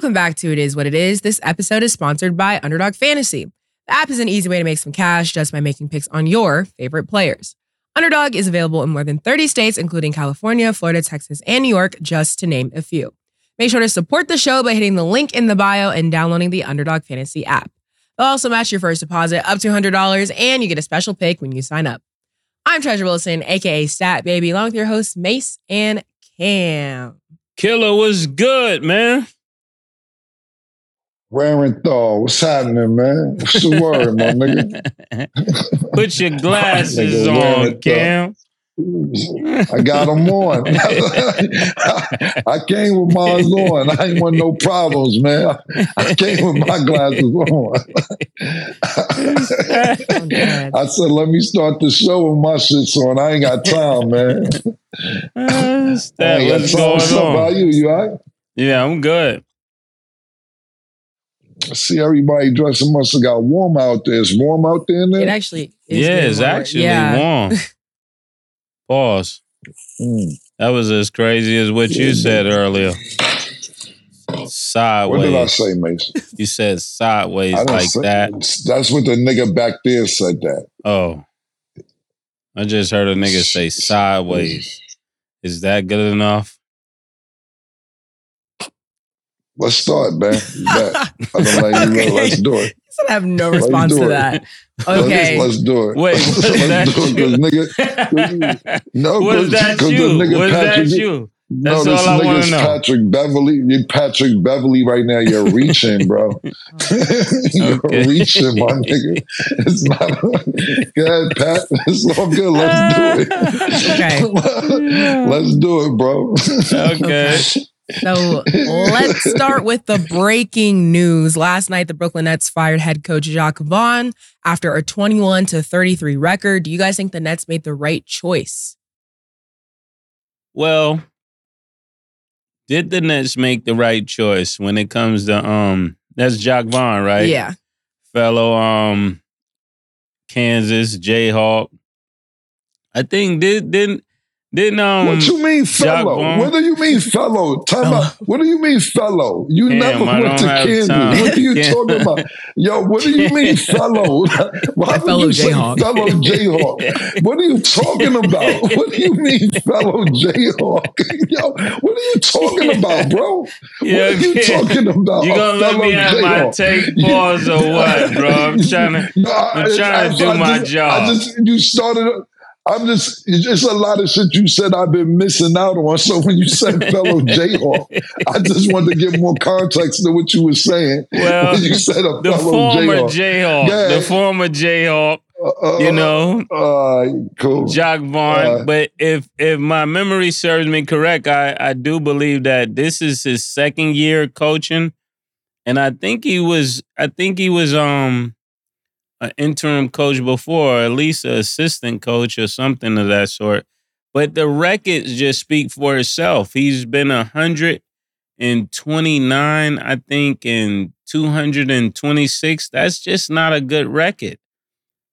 Welcome back to It Is What It Is. This episode is sponsored by Underdog Fantasy. The app is an easy way to make some cash just by making picks on your favorite players. Underdog is available in more than 30 states, including California, Florida, Texas, and New York, just to name a few. Make sure to support the show by hitting the link in the bio and downloading the Underdog Fantasy app. They'll also match your first deposit up to $100, and you get a special pick when you sign up. I'm Treasure Wilson, aka Stat Baby, along with your hosts Mase and Cam. Killer was good, man. Wearenthal, what's happening, man? What's the word, my nigga? Put your glasses on, Werenthal. Cam. I got them on. I came with mine on. I ain't want no problems, man. I came with my glasses on. I said, let me start the show with my shits on. I ain't got time, man. I that ain't got what's time. going What's up on? about you? You all right? Yeah, I'm good. I see everybody dressing must have got warm out there. It's warm out there in It actually is. yeah, it's warmer. actually yeah. warm. Pause. Mm. That was as crazy as what you Yeah, said earlier. What Sideways. did I say, Mason? You said sideways like say- that. That's what the nigga back there said that. Oh. I just heard a nigga say sideways. Is that good enough? Let's start, man. You. I'm gonna let you know let's do it. He said I have no response to it. that. Let's- Okay. Let's, do it. Wait, was let's that do it, 'cause you? nigga. No, was 'cause- that 'cause the you? nigga Was that Patrick- you? No, That's this all I nigga's know. Patrick Beverly. You Patrick Beverly right now. You're reaching, bro. you're Okay. reaching, my nigga. It's not. Go ahead, Pat. It's all good. Let's do it. Okay. Let's do it, bro. Okay. So let's start with the breaking news. Last night, the Brooklyn Nets fired head coach Jacque Vaughn after a 21 to 33 record. Do you guys think the Nets made the right choice? Well, did the Nets make the right choice when it comes to um that's Jacque Vaughn, right? Yeah. Fellow um Kansas Jayhawk. I think did didn't didn't um what you mean, fellow? What do you mean, fellow? Time Oh. out. What do you mean, fellow? You Damn, never I went to don't Kansas. time. What are you Damn. talking about? Yo, what do you mean, fellow? Why would fellow you say Jayhawk. fellow Jayhawk? What are you talking about? What do you mean, fellow Jayhawk? Yo, what are you talking about, bro? Yeah, what are you okay. talking about? You A gonna let fellow me have my Jayhawk? take pause or what, bro? I'm trying to No, I- I'm trying to I- do I my just- job. I just you started. I'm just it's just a lot of shit you said I've been missing out on. So when you said fellow Jayhawk, I just wanted to give more context to what you were saying. Well, when you said a the fellow former Jayhawk. Jayhawk. Yeah. The former Jayhawk, Uh, you know. uh, cool. Jacque Vaughn. Uh, but if if my memory serves me correct, I, I do believe that this is his second year coaching. And I think he was I think he was um an interim coach before, or at least an assistant coach or something of that sort. But the records just speak for itself. He's been a hundred and twenty-nine, I think, and two hundred and twenty-six. That's just not a good record.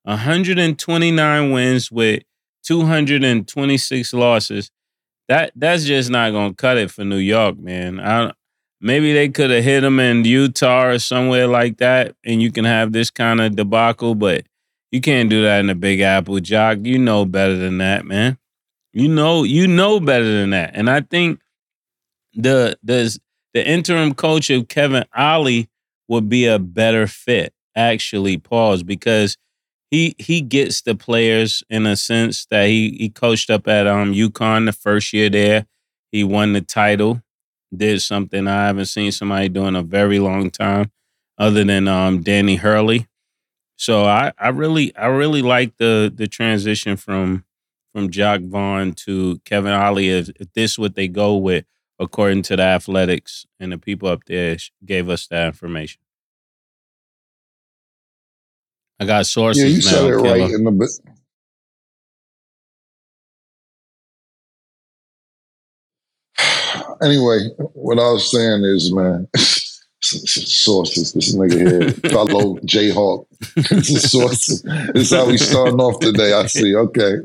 129 wins with 226 losses. That that's just not gonna cut it for New York, man. I maybe they could have hit him in Utah or somewhere like that, and you can have this kind of debacle, but you can't do that in the Big Apple, Jacque. You know better than that, man. You know, you know better than that. And I think the the the interim coach of Kevin Ollie would be a better fit, actually, pause, because he he gets the players in a sense that he he coached up at um UConn the first year there. He won the title, did something I haven't seen somebody do in a very long time, other than um Danny Hurley. So I I really I really like the the transition from from Jacque Vaughn to Kevin Ollie. If, if this is what they go with, according to the athletics and the people up there sh- gave us that information. I got sources Yeah, you now. said it Killer. right in the Anyway, what I was saying is, man, sources. This nigga here, fellow Jayhawk. sources. This is how we starting off today. I see. Okay,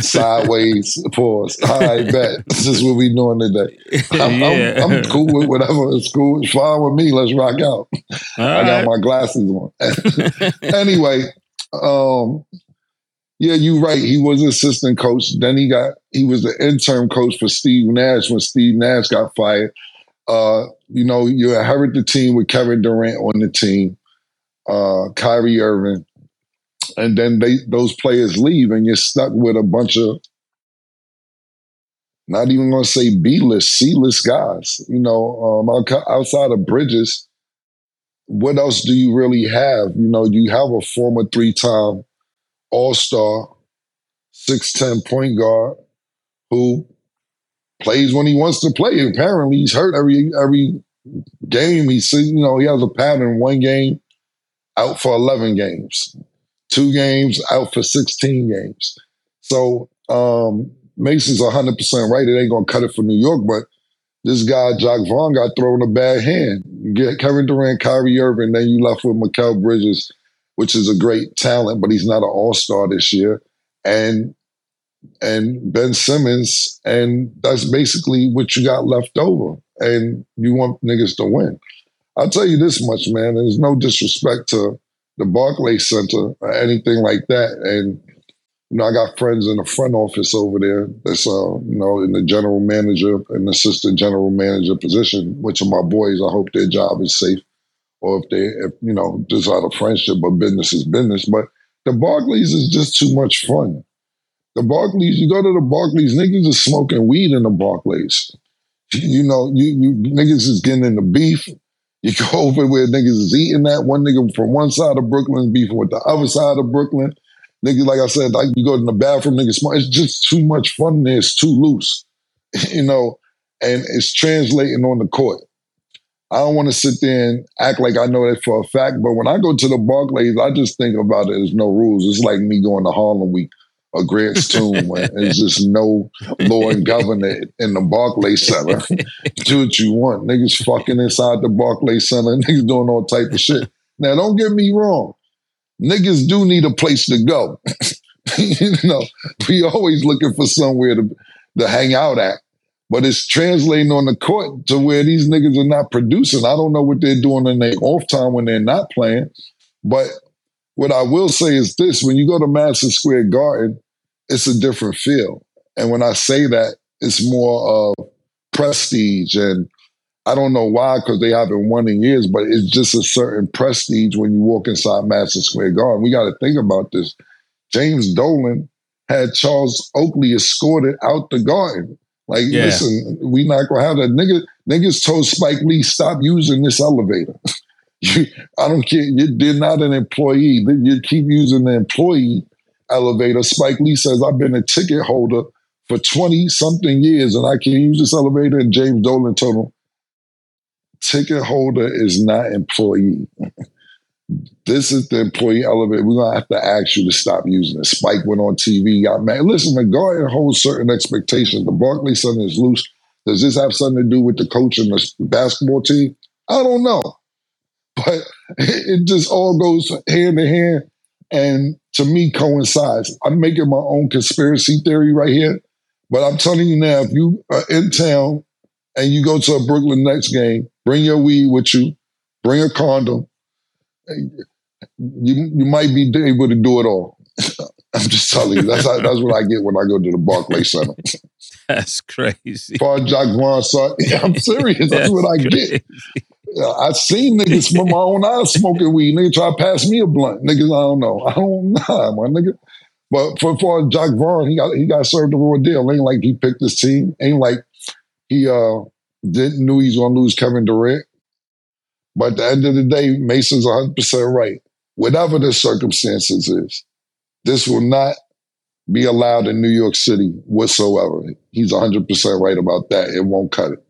sideways pause. All right, bet. This is what we doing today. I'm, yeah. I'm, I'm, cool with whatever. It's cool. It's fine with me. Let's rock out. All I got my glasses on. anyway, um, yeah, you're right. He was assistant coach. Then he got he was the interim coach for Steve Nash when Steve Nash got fired. Uh, you know, you inherit the team with Kevin Durant on the team, uh, Kyrie Irving, and then they those players leave, and you're stuck with a bunch of not even going to say B list, C list guys. You know, um, outside of Bridges, what else do you really have? You know, you have a former three time all star, 6'10 point guard who plays when he wants to play. Apparently, he's hurt every every game. He's you know he has a pattern: one game out for eleven games, two games out for sixteen games. So um, Mason's hundred percent right. It ain't gonna cut it for New York, but this guy Jacque Vaughn got thrown a bad hand. You get Kevin Durant, Kyrie Irving, then you left with Mikal Bridges which is a great talent, but he's not an all star this year. And and Ben Simmons, and that's basically what you got left over. And you want niggas to win. I'll tell you this much, man. There's no disrespect to the Barclays Center or anything like that. And you know, I got friends in the front office over there that's uh, you know, in the general manager and assistant general manager position, which are my boys. I hope their job is safe or if they, if, you know, just out of friendship, but business is business. But the Barclays is just too much fun. The Barclays, you go to the Barclays, niggas are smoking weed in the Barclays. You know, you, you niggas is getting in the beef. You go over where niggas is eating that. One nigga from one side of Brooklyn is beefing with the other side of Brooklyn. Niggas, like I said, like you go in the bathroom, niggas smoke. It's just too much fun there. It's too loose, you know, and it's translating on the court. I don't want to sit there and act like I know that for a fact. But when I go to the Barclays, I just think about it as no rules. It's like me going to Harlem Week or Grant's Tomb. when there's just no law and governor in the Barclays Center. Do what you want. Niggas fucking inside the Barclays Center. Niggas doing all type of shit. Now, don't get me wrong. Niggas do need a place to go. you know, we always looking for somewhere to, to hang out at but it's translating on the court to where these niggas are not producing. I don't know what they're doing in their off time when they're not playing. But what I will say is this when you go to Madison Square Garden, it's a different feel. And when I say that, it's more of prestige. And I don't know why, because they haven't won in years, but it's just a certain prestige when you walk inside Madison Square Garden. We got to think about this. James Dolan had Charles Oakley escorted out the garden. Like, yeah. listen, we not gonna have that. Nigga, niggas told Spike Lee stop using this elevator. I don't care. You're not an employee. You keep using the employee elevator. Spike Lee says, I've been a ticket holder for 20 something years and I can use this elevator. And James Dolan told him, ticket holder is not employee. this is the employee elevator. We're gonna have to ask you to stop using it. Spike went on TV, got mad. Listen, the Garden holds certain expectations. The Barclays Center is loose. Does this have something to do with the coach and the basketball team? I don't know. But it just all goes hand in hand and to me coincides. I'm making my own conspiracy theory right here. But I'm telling you now, if you are in town and you go to a Brooklyn Nets game, bring your weed with you, bring a condom, you you might be able to do it all. I'm just telling you, that's how, that's what I get when I go to the Barclay Center. That's crazy. Paul Jacque Vaughn I'm serious. That's, that's what I crazy. get. I've seen niggas from my own eyes smoking weed. Nigga try to pass me a blunt. Niggas, I don't know. I don't know, my nigga. But for, for Jacque Vaughn, he got he got served a raw deal. Ain't like he picked his team. Ain't like he uh didn't knew he's gonna lose Kevin Durant. But at the end of the day, Mason's 100% right. Whatever the circumstances is, this will not be allowed in New York City whatsoever. He's 100% right about that. It won't cut it.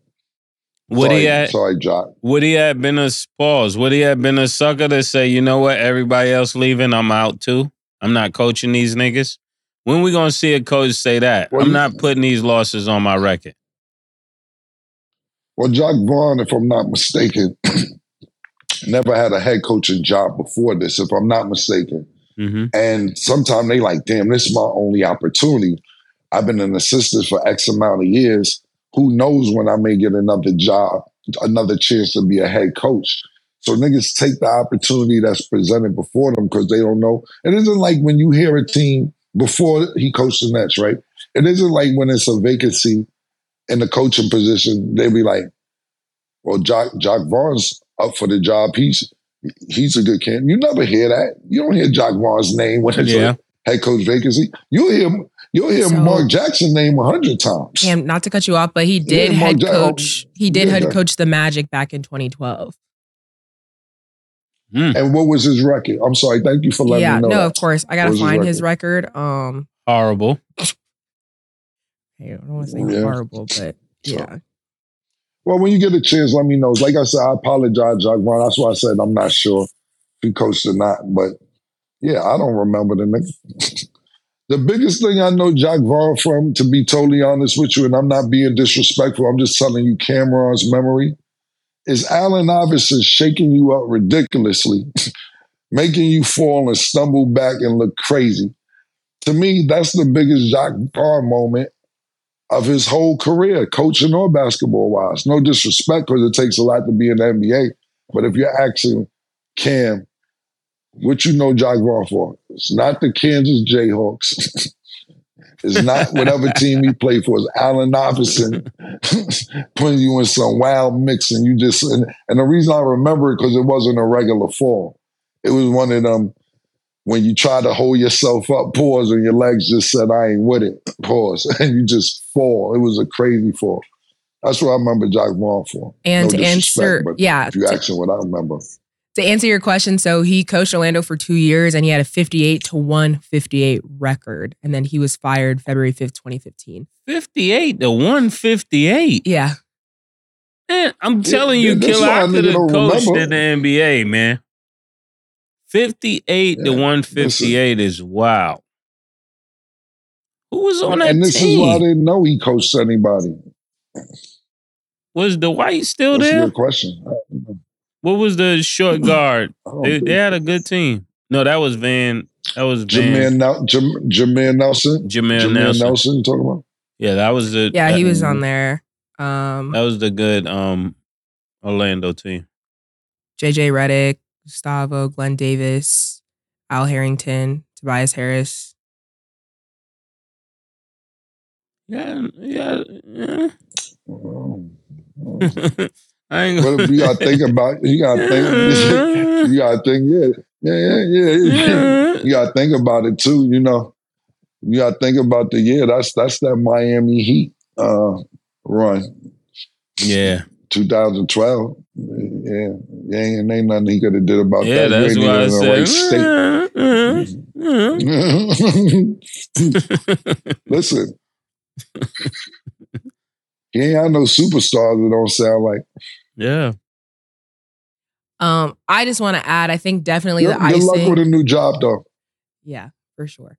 Would sorry, he have, sorry, Jacque. Would he have been a pause? Would he have been a sucker to say, you know what, everybody else leaving, I'm out too. I'm not coaching these niggas. When we gonna see a coach say that? Well, I'm not putting these losses on my record. Well, Jacque Vaughn, if I'm not mistaken, never had a head coaching job before this, if I'm not mistaken. Mm-hmm. And sometimes they like, damn, this is my only opportunity. I've been an assistant for X amount of years. Who knows when I may get another job, another chance to be a head coach. So niggas take the opportunity that's presented before them because they don't know. It isn't like when you hear a team before he coached the Nets, right? It isn't like when it's a vacancy in the coaching position, they be like, well, Jock, Jacque Vaughn's up for the job. He's he's a good candidate. You never hear that. You don't hear Jacque Vaughn's name when it's Yeah. a head coach vacancy. You'll hear you'll hear So- Mark Jackson name a hundred times. Cam, not to cut you off, but he did Yeah, Mark head Ja- coach. He did yeah. head coach the Magic back in 2012. And what was his record? I'm sorry. Thank you for letting yeah, me know. Yeah, no, that. of course. I gotta What was his find his record. Um, Horrible. I don't want to say Yeah. horrible, but yeah. Well, when you get a chance, let me know. Like I said, I apologize, Vaughn. That's why I said I'm not sure if he coached or not. But yeah, I don't remember the the biggest thing I know Jacque Vaughn from, to be totally honest with you, and I'm not being disrespectful, I'm just telling you Cameron's memory, is Allen Iverson shaking you up ridiculously, making you fall and stumble back and look crazy. To me, that's the biggest Jacque Vaughn moment of his whole career, coaching or basketball wise. No disrespect, because it takes a lot to be in the NBA. But if you're asking Cam, what you know Jacque Vaughn for? It's not the Kansas Jayhawks. it's not whatever team he played for. It's Allen Iverson putting you in some wild mix, and you just and, and the reason I remember it because it wasn't a regular fall. It was one of them when you try to hold yourself up, pause, and your legs just said, I ain't with it, pause, and you just fall. It was a crazy fall. That's what I remember Jacque Vaughn for. And No to answer, but yeah, If you to, ask me what I remember. to answer your question, so he coached Orlando for two years and he had a 58 to 158 record. And then he was fired February 5th, 2015. 58 to 158. Yeah. Man, I'm Yeah, telling you, yeah, that's Killer, why I a could nigga have don't coached in the NBA, man. 58 to 158 is wow. Who was on that and this team? is why I didn't know he coached anybody. was Dwight still That's there? good question. I don't know. What was the short guard? They, they had a good team. No, that was Van. That was Jameer, Van. Nel- Jam- Jameer Nelson. Jameer Jameer Nelson. Nelson. you talking about? Yeah, that was the. Yeah, that, he was on there. Um, That was the good um Orlando team. JJ Redick, Gustavo, Glen Davis, Al Harrington, Tobias Harris. Yeah, yeah. yeah. I ain't But you gotta think about you gotta think you gotta think, yeah. Yeah, yeah, yeah. yeah. You gotta think about it too, you know. You gotta think about the year. That's that's that Miami Heat uh run. yeah, 2012. Yeah. Yeah, ain't, ain't nothing he could have did about yeah. that. Yeah, that's you why I ain't even in said. the right state. Listen. he ain't had no superstars that don't sound like yeah, Um, I just want to add, I think definitely good, the good luck with a new job though. Yeah, for sure.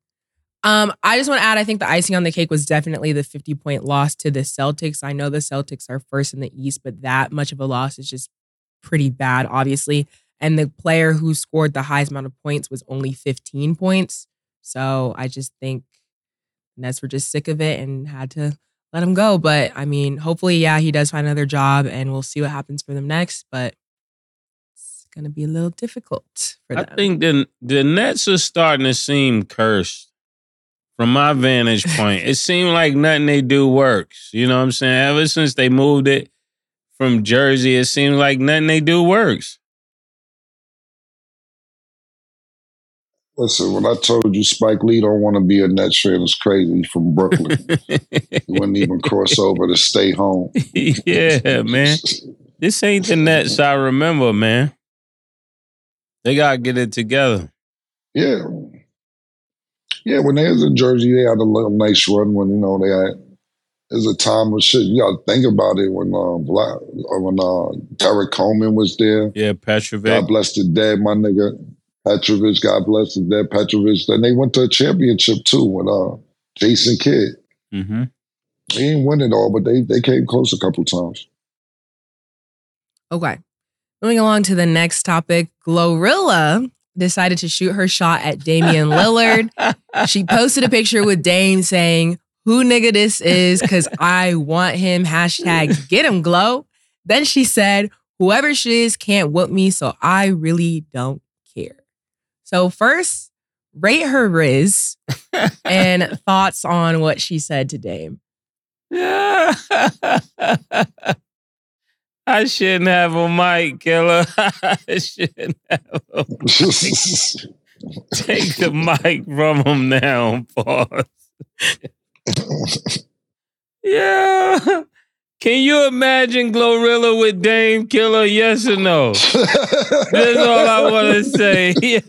Um, I just want to add, I think the icing on the cake was definitely the 50 point loss to the Celtics. I know the Celtics are first in the East, but that much of a loss is just pretty bad, obviously. And the player who scored the highest amount of points was only 15 points. So I just think Nets were just sick of it and had to let him go. But I mean, hopefully, yeah, he does find another job and we'll see what happens for them next. But it's going to be a little difficult for them. I think the the Nets are starting to seem cursed. From my vantage point, it seemed like nothing they do works. You know what I'm saying? Ever since they moved it from Jersey, it seems like nothing they do works. Listen, when I told you Spike Lee don't want to be a Nets fan, it's crazy. He's from Brooklyn. he wouldn't even cross over to stay home. yeah, man. This ain't the Nets I remember, man. They gotta get it together. Yeah. Yeah, when they was in Jersey, they had a little nice run when, you know, they had there's a time of shit. You gotta think about it when uh Black, uh, when uh Derrick Coleman was there. Yeah, Petrovic. God bless the dead, my nigga. Petrovic, God bless the dead Petrovic. Then they went to a championship too with uh Jason Kidd. Mm-hmm. They didn't win it all, but they they came close a couple times. Okay. Moving along to the next topic, Glorilla decided to shoot her shot at Damian Lillard. she posted a picture with Dame saying, Who nigga this is? Cause I want him. Hashtag get him glow. Then she said, Whoever she is can't whoop me, so I really don't care. So first, rate her Rizz and thoughts on what she said today. Dame. I shouldn't have a mic, killer. I shouldn't have a mic. Take the mic from him now. Pause. Yeah. Can you imagine Glorilla with Dame Killer? Yes or no? That's all I want to say.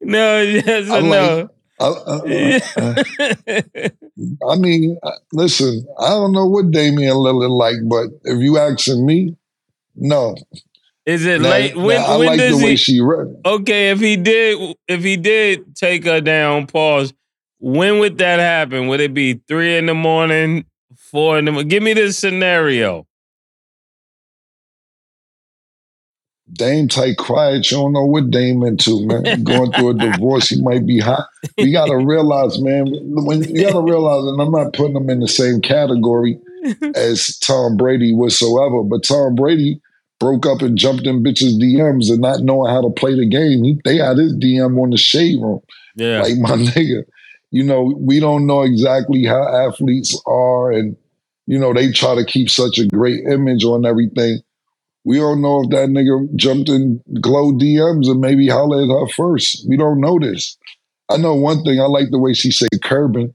no, yes or I no? I, I- I- I mean, listen, I don't know what Damian Lillard like, but if you asking me, no. Is it Now- late? now When, I when like does the way he? she read. Okay, if he did, if he did take her down, pause. When would that happen? Would it be three in the morning, four in the? morning? Give me this scenario. Dame tight quiet. You don't know what Dame into, man. Going through a divorce, he might be hot. You gotta realize, man. When you gotta realize, and I'm not putting him in the same category as Tom Brady whatsoever, but Tom Brady broke up and jumped in bitches' DMs and not knowing how to play the game. He, they had his DM on the shade room. Yeah, Like my nigga, you know, we don't know exactly how athletes are, and you know they try to keep such a great image on everything. We don't know if that nigga jumped in glow DMs and maybe hollered at her first. We don't know this. I know one thing. I like the way she said curbing.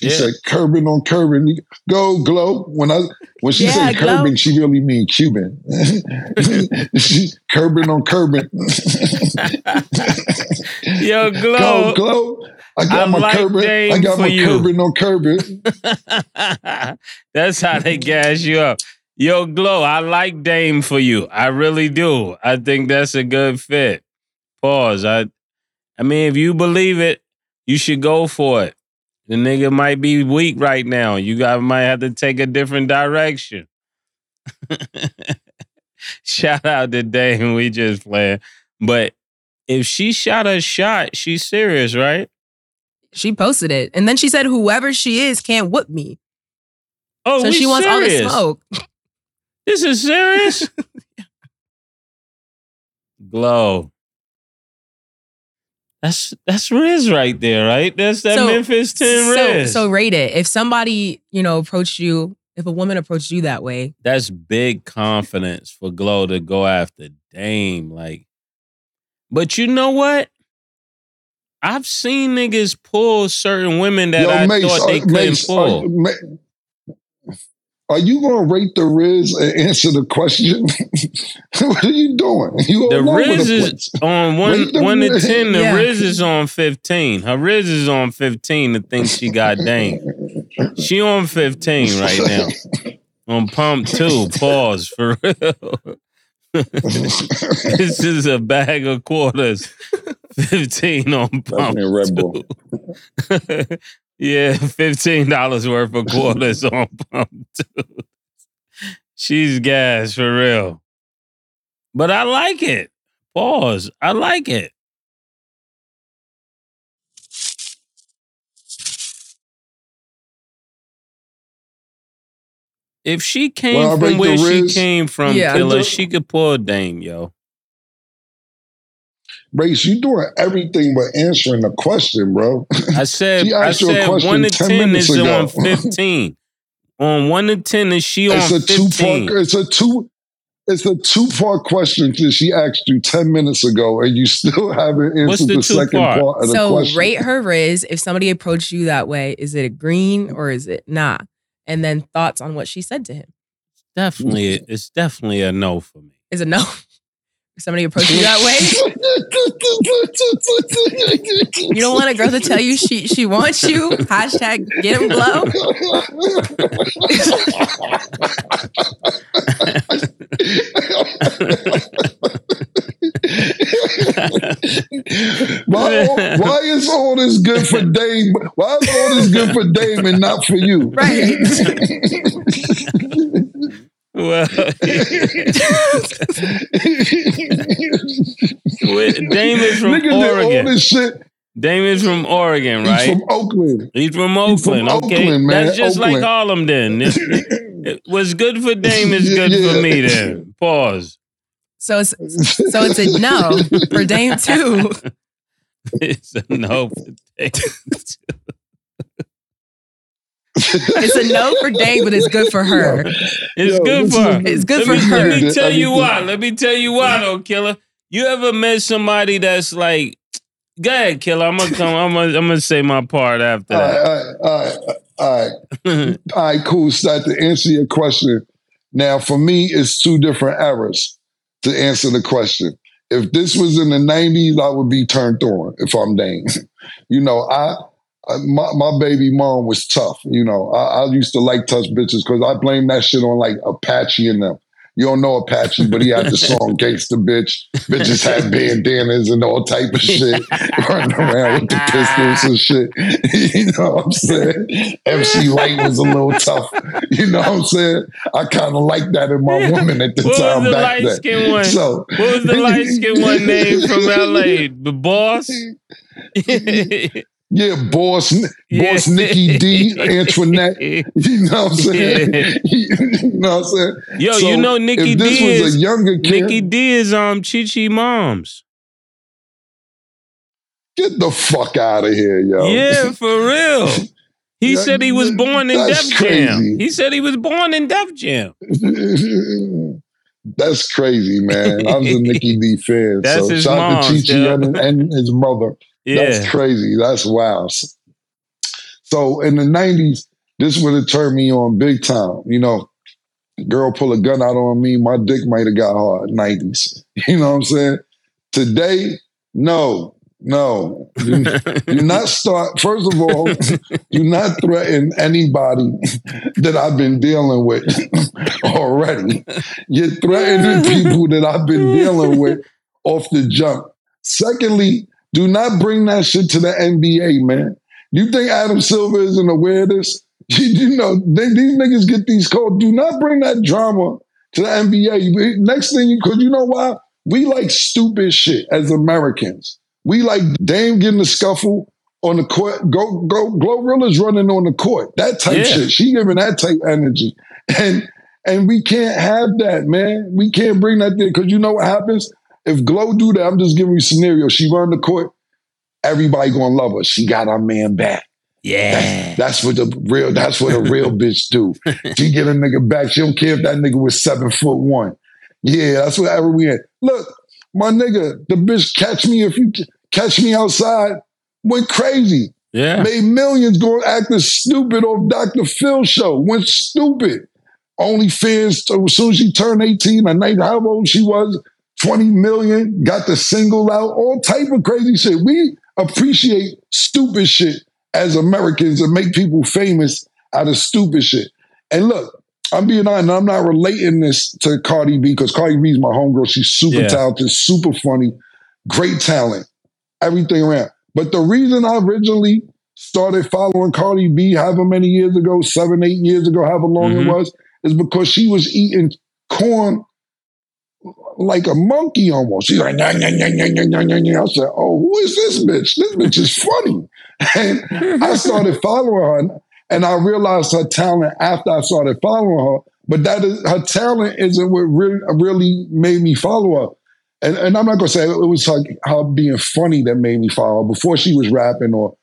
She Yeah. said curbing on curbing. Go glow. When I when she Yeah, said glow. curbing, she really mean Cuban. she curbing on curbing. yo, Go glow. glow. I got I my like curbing. Dame I got my you. curbing on curbing. That's how they gas you up. Yo, Glow, I like Dame for you. I really do. I think that's a good fit. Pause. I I mean, if you believe it, you should go for it. The nigga might be weak right now. You guys might have to take a different direction. Shout out to Dame. We just playing. But if she shot a shot, she's serious, right? She posted it. And then she said, Whoever she is can't whoop me. Oh, so she wants all the serious? smoke. This is serious? Glow. That's that's Rizz right there, right? That's that So- Memphis 10 So, Rizz. so rate it. If somebody, you know, approached you, if a woman approached you that way, that's big confidence for Glow to go after Dame. Like, but you know what? I've seen niggas pull certain women that I thought they uh, couldn't Mase, pull. Are, Ma- are you going to rate the Rizz and answer the question? what are you doing? You The over Rizz is place. on one Rate the one to ten. The Yeah. Rizz is on fifteen. Her Rizz is on fifteen. To think she got dang, She on fifteen right now. On pump two. Pause for real. this is a bag of quarters. Fifteen on pump Definitely Red Bull. Two. yeah, fifteen dollars worth of quarters on pump two. She's gas for real. But I like it. Pause. I like it. If she came Well, from where she came from, Yeah. Killer, she could pull a Dame, yo. Race, you doing everything but answering the question, bro. I said, I asked you a said question one to 10 ten is ago. on fifteen. on one to ten is she It's on a two fifteen? part. It's a two. It's a two part question that she asked you ten minutes ago, and you still haven't answered What's the the, two second part? part of the question. so rate her Rizz. If somebody approached you that way, is it a green or is it nah? And then thoughts on what she said to him. Definitely, it's definitely a no for me. Is it no? Somebody approached you that way, you don't want a girl to tell you she she wants you. Hashtag get him glow. why, why is all this good for Dame? Why is all this good for Dame and not for you? Right. Well, Dame is from Nigga did all Oregon. shit. Dame is from Oregon, right? He's from Oakland. He's from He's from Oakland. okay, Oakland, man. that's just like Oakland. Harlem. Then It- it- what's good for Dame is good Yeah. for me. Then pause. So it's so it's a no for Dame too. It's a no for Dame. It's a no for Dave, but it's good for her. It's Yo, good for her. It's good let for me, her. Let me tell you why. Let me tell you why, though, Killer. You ever met somebody that's like, go ahead, Killer. I'm gonna come. I'm gonna. I'm gonna say my part after All that. all right, all right, all right. All right, cool. Start to answer your question. Now, for me, it's two different eras to answer the question. If this was in the 90s, I would be turned on if I'm Dane. you know, I, I my, my baby mom was tough. You know, I, I used to like tough bitches because I blame that shit on like Apache and them. You don't know Apache, but he had the song Gangsta Bitch. Bitches had bandanas and all type of shit, running around with the pistols and shit. you know what I'm saying? MC Lyte was a little tough. You know what I'm saying? I kind of like that in my woman at the What was time the back light skin one? So, What was the light skin one name from LA? The boss? Yeah, boss, Yeah. boss Nikki D, Antoinette. You know what I'm saying? you know what I'm saying? Yo, So, you know Nikki D was is a younger kid, Nikki D is um Chi Chi moms. get the fuck out of here, yo. Yeah, for real. He That- said he was born in Def Jam. He said he was born in Def Jam. That's crazy, man. I'm a Nikki D fan. That's so his shout out to mom, Chi Chi and, and his mother. Yeah. That's crazy. That's wild. So in the 90s, this would have turned me on big time. You know, girl pull a gun out on me, my dick might have got hard. 90s. You know what I'm saying? Today, no, no. Do, do not start, first of all, do not threaten anybody that I've been dealing with already. You're threatening people that I've been dealing with off the jump. Secondly, do not bring that shit to the NBA, man. You think Adam Silver isn't aware of this? You, you know, they, these niggas get these calls. Do not bring that drama to the NBA. Next thing, you, because you know why? We like stupid shit as Americans. We like Dame getting a scuffle on the court. Go, go, Glorilla's running on the court. That type Yeah. shit. She giving that type energy. And and we can't have that, man. We can't bring that there. Because you know what happens? If Glow do that, I'm just giving you a scenario. She run the court, everybody gonna love her. She got our man back. Yeah. That's what the real. That's what a real bitch do. She get a nigga back. She don't care if that nigga was seven foot one. Yeah, that's whatever we in. Look, my nigga, the bitch catch me if you catch me outside. Went crazy. Yeah. Made millions going acting stupid off Dr. Phil show. Went stupid. Only fans as soon as she turned 18, or 19, how old she was, 20 million, got the single out, all type of crazy shit. We appreciate stupid shit as Americans and make people famous out of stupid shit. And look, I'm being honest, I'm not relating this to Cardi B because Cardi B is my homegirl. She's super Yeah. talented, super funny, great talent, everything around. But the reason I originally started following Cardi B however many years ago, seven, eight years ago, however long Mhm. it was, is because she was eating corn like a monkey almost. She's like, "Nyah, nyah, nyah, nyah, nyah, nyah, nyah." I said, oh, who is this bitch? This bitch is funny. And I started following her and- and I realized her talent after I started following her. But that is her talent isn't what really, really made me follow her. And, and I'm not gonna say it was her, her being funny that made me follow her. Before she was rapping or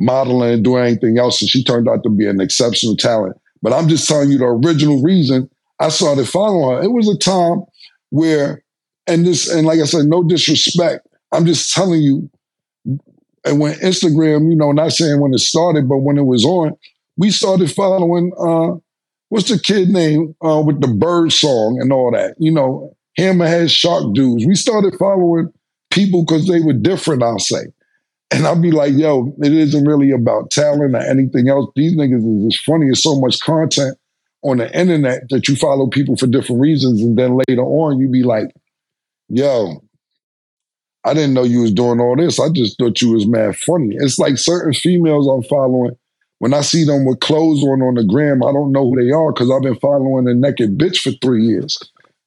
modeling and doing anything else, and she turned out to be an exceptional talent. But I'm just telling you the original reason I started following her. It was a time where, and this, and like I said, no disrespect. I'm just telling you. And when Instagram, you know, not saying when it started, but when it was on, we started following. uh What's the kid name uh, with the bird song and all that? You know, Hammerhead Shark Dudes. We started following people because they were different. I'll say. And I'll be like, yo, it isn't really about talent or anything else. These niggas is just funny. There's so much content on the internet that you follow people for different reasons. And then later on, you be like, yo, I didn't know you was doing all this. I just thought you was mad funny. It's like certain females I'm following When I see them with clothes on on the gram, I don't know who they are because I've been following a naked bitch for three years.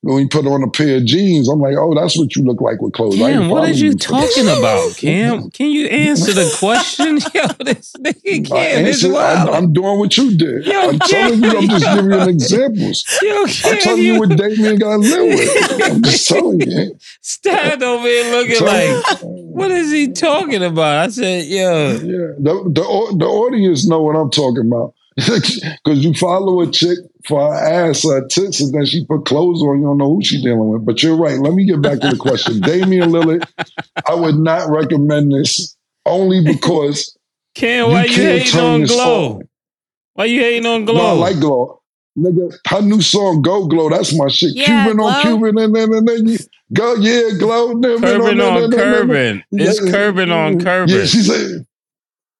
When you put on a pair of jeans, I'm like, oh, that's what you look like with clothes. Cam, what are you talking about, Cam? Can you answer the question? Yo, this nigga Cam is answered- I'm. I'm doing what you did. Yo, I'm telling you, I'm just Cam, giving you yo. examples. Yo, I'm telling you you what Damian got to live with. I'm just telling you. stand over here looking like, what is he talking about? I said, yo, Yeah, the, the the audience know what I'm talking about because you follow a chick for her ass, her tits, and then she put clothes on. You don't know who she dealing with. But you're right. Let me get back to the question. Damian Lillard, I would not recommend this only because Cam, why you, can't hating turn on Glow? on. Why you hating on No, I like Glow. Nigga, her new song "Go Glow," that's my shit. Yeah, Cuban Glow. on Cuban, and then and then you go, yeah, Glow. then- Curbing then- on Curbing. It's Yeah, Curbing on Yeah, Curbing. she said,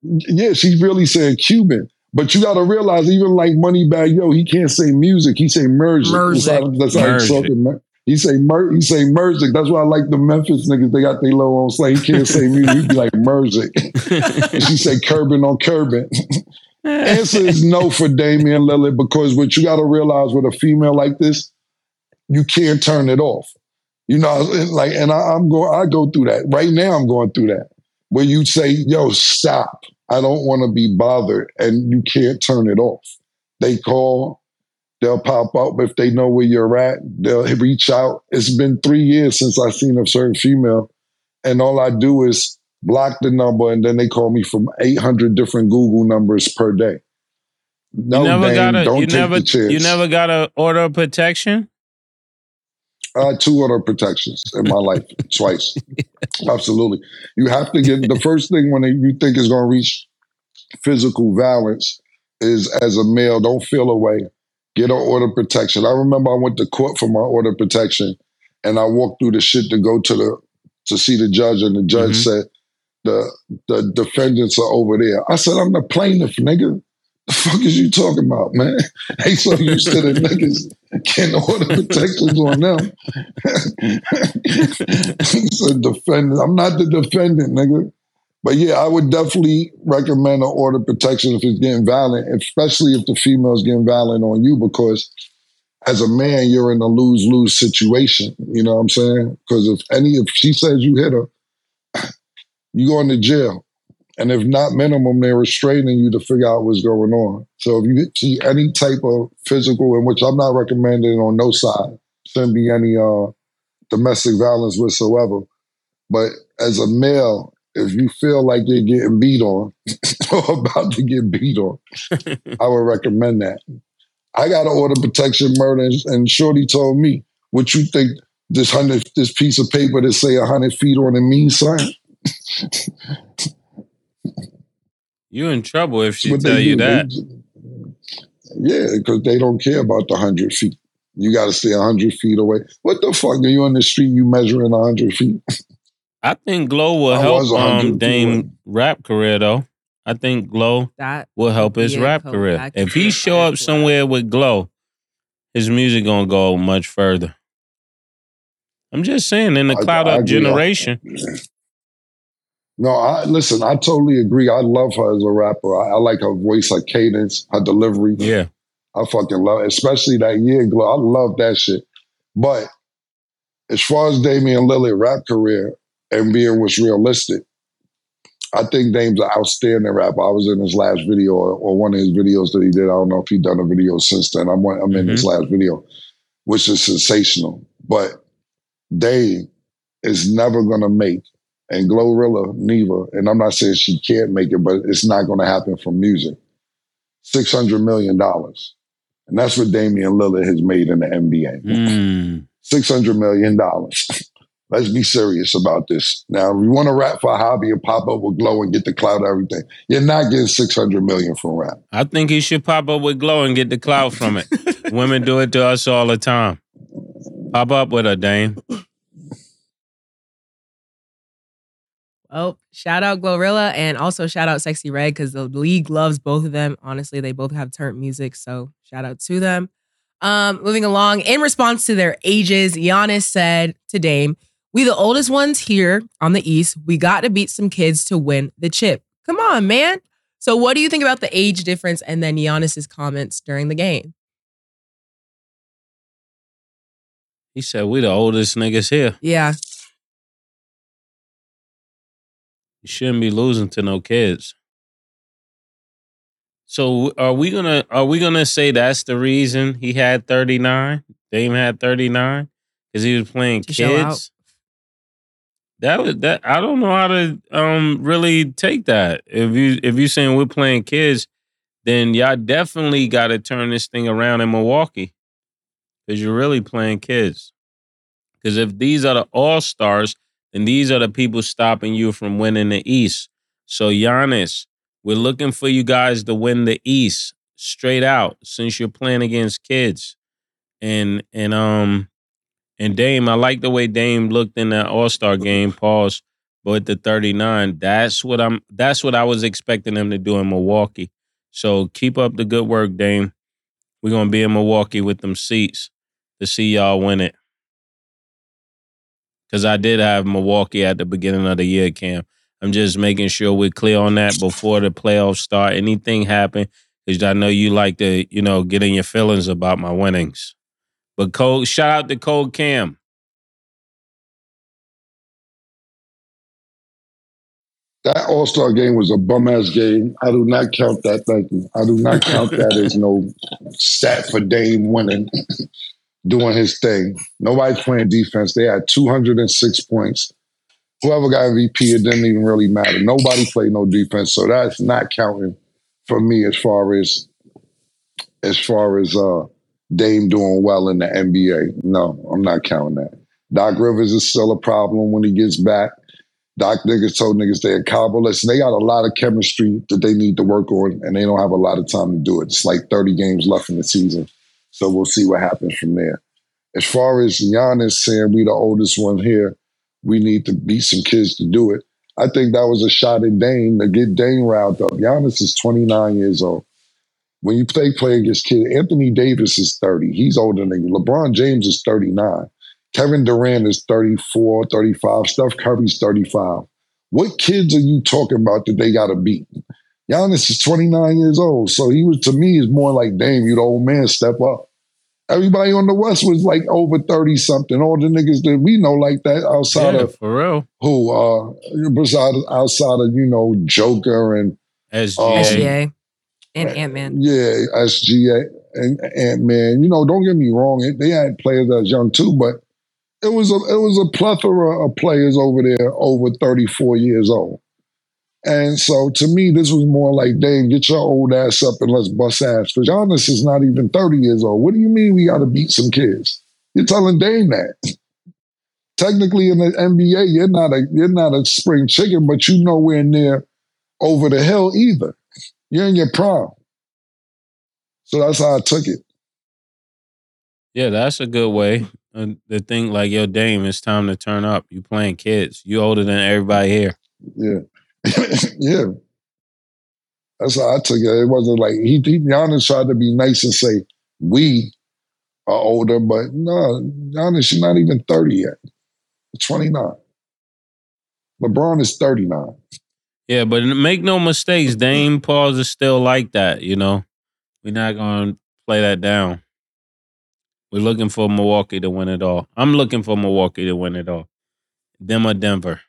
yeah, she's really saying Cuban. But you got to realize, even like Money Moneybagg Yo, he can't say music. He say merge. Merge That's how, that's how he's talking. man. He say mer- he say merge. That's why I like the Memphis niggas. They got their low on slang. He can't say music. He be like merge. and she say curbing on curbing. Answer is no for Damian Lillard because what you got to realize with a female like this, you can't turn it off. You know, like, and I, I'm going. I go through that right now. I'm going through that where you say, "Yo, stop! I don't want to be bothered," and you can't turn it off. They call, they'll pop up if they know where you're at. They'll reach out. It's been three years since I've seen a certain female, and all I do is block the number, and then they call me from 800 different Google numbers per day. No, you never Dame, got a don't you take never the chance. you never got a order of protection? I had two other protections in my life twice. Absolutely. You have to get the first thing when you think is going to reach physical violence is as a male, don't feel away. Get an order of protection. I remember I went to court for my order of protection and I walked through the shit to go to the to see the judge, and the judge Mhm. said, the the defendants are over there. I said, I'm the plaintiff, nigga. The fuck is you talking about, man? They so used to the niggas getting order protections on them. he said, defendant. I'm not the defendant, nigga. But yeah, I would definitely recommend an order protection if it's getting violent, especially if the female's getting violent on you, because as a man, you're in a lose lose situation. You know what I'm saying? Because if any, if she says you hit her, you going to jail. And if not minimum, they're restraining you to figure out what's going on. So if you see any type of physical, in which I'm not recommending on no side, shouldn't be any uh, domestic violence whatsoever. But as a male, if you feel like you're getting beat on or about to get beat on, I would recommend that. I got an order protection murder, and, and Shorty told me, "What you think this hundred this piece of paper that say hundred feet on it means something?" You in trouble if she What tell you do, that. they- yeah, because they don't care about the hundred feet. You got to stay hundred feet away. What the fuck are you on the street? You measuring hundred feet? I think Glow will I help was 100 um too, Dame rap career though. I think Glow That will help his Yeah, rap career. If he show up rap. somewhere with Glow, his music gonna go much further. I'm just saying, in the I- cloud I up agree. generation, No, I listen. I totally agree. I love her as a rapper. I, I like her voice, her cadence, her delivery. yeah. I fucking love it, especially that year glow. I love that shit. But as far as Damian Lillard rap career and being what's realistic, I think Dame's an outstanding rapper. I was in his last video or, or one of his videos that he did. I don't know if he done a video since then. I'm, I'm in his mm-hmm. last video, which is sensational. But Dame is never gonna make, and Glorilla Neva, And I'm not saying she can't make it, but it's not gonna happen from music. Six hundred million dollars. And that's what Damian Lillard has made in the NBA. Mm. $600 million. Let's be serious about this. Now, if you want to rap for a hobby and pop up with Glow and get the clout and everything, you're not getting 600 million from rap. I think he should pop up with Glow and get the clout from it. Women do it to us all the time. Pop up with her, Dame. Oh, shout out Glorilla and also shout out Sexyy Red because the league loves both of them. Honestly, they both have turnt music, so shout out to them. Um, moving along, in response to their ages, Giannis said to Dame, "We the oldest ones here on the East. We got to beat some kids to win the chip. Come on, man. So, what do you think about the age difference and then Giannis's comments during the game? He said, "We the oldest niggas here. Yeah, You shouldn't be losing to no kids." So, are we gonna are we gonna say that's the reason he had thirty nine? Dame had thirty nine because he was playing To kids. That was that. I don't know how to um really take that. If you if you saying we're playing kids, then y'all definitely got to turn this thing around in Milwaukee because you're really playing kids. Because if these are the all stars, then these are the people stopping you from winning the East. So Giannis, we're looking for you guys to win the East straight out since you're playing against kids. And and um and Dame, I like the way Dame looked in that All Star game. Pause. But the 39, that's what I'm. That's what I was expecting him to do in Milwaukee. So keep up the good work, Dame. We're gonna be in Milwaukee with them seats to see y'all win it. Cause I did have Milwaukee at the beginning of the year, Cam. I'm just making sure we're clear on that before the playoffs start. Anything happen, because I know you like to, you know, get in your feelings about my winnings. But Cole, shout out to Cole Cam. That All Star game was a bum ass game. I do not count that. Thank you. I do not count that as no stat for Dame winning, doing his thing. Nobody's playing defense. They had 206 points. Whoever got MVP, it didn't even really matter. Nobody played no defense, so that's not counting for me as far as as far as uh Dame doing well in the NBA. No, I'm not counting that. Doc Rivers is still a problem when he gets back. Doc niggas told niggas they in Cabo. Listen, they got a lot of chemistry that they need to work on, and they don't have a lot of time to do it. It's like 30 games left in the season. So we'll see what happens from there. As far as Giannis saying we the oldest one here, we need to beat some kids to do it. I think that was a shot at Dame to get Dame riled up. Giannis is 29 years old. When you play play against kids, Anthony Davis is 30. He's older than you. LeBron James is 39. Kevin Durant is 34, 35. Steph Curry's 35. What kids are you talking about that they got to beat? Giannis is 29 years old. So he was, to me, is more like, damn, you the old man, step up. Everybody on the West was like over 30 something. All the niggas that we know like that outside Yeah, of for real. who, uh, besides outside of, you know, Joker and SGA. Um, SGA and Ant Man. yeah, SGA and Ant Man. You know, don't get me wrong, they had players that was young too, but it was a it was a plethora of players over there over 34 years old. And so to me, this was more like, Dave, get your old ass up and let's bust ass. Because Giannis is not even 30 years old. What do you mean we got to beat some kids? You're telling Dame that. Technically in the NBA, you're not a you're not a spring chicken, but you nowhere near over the hill either. You're in your prime. So that's how I took it. Yeah, that's a good way. Uh, to think like, yo, Dame, it's time to turn up. You playing kids. You older than everybody here. Yeah. yeah. That's how I took it. It wasn't like he, he Giannis tried to be nice and say, we are older, but no, Giannis, you're not even 30 yet. 29. LeBron is 39. Yeah, but make no mistakes, Dame Pauls is still like that, you know. We're not gonna play that down. We're looking for Milwaukee to win it all. I'm looking for Milwaukee to win it all. Them or Denver.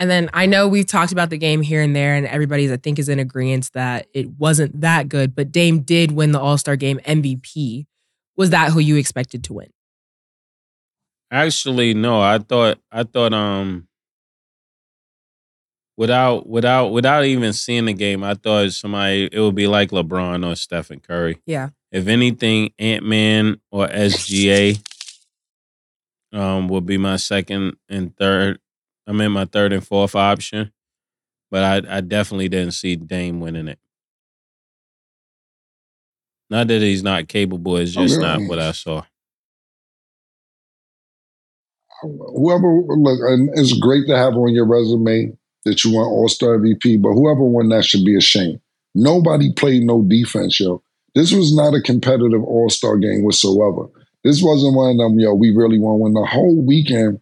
And then I know we've talked about the game here and there, and everybody's I think is in agreement that it wasn't that good, but Dame did win the All Star Game MVP. Was that who you expected to win? Actually, no. I thought I thought um without without without even seeing the game, I thought somebody it would be like LeBron or Stephen Curry. Yeah. If anything, Ant Man or SGA um would be my second and third. I mean my third and fourth option. But I, I definitely didn't see Dame winning it. Not that he's not capable, it's oh, just Okay. not what I saw. Whoever, look, and it's great to have on your resume that you won All Star MVP, but whoever won that should be ashamed. Nobody played no defense, yo. This was not a competitive All Star game whatsoever. This wasn't one of them, yo, we really won. When the whole weekend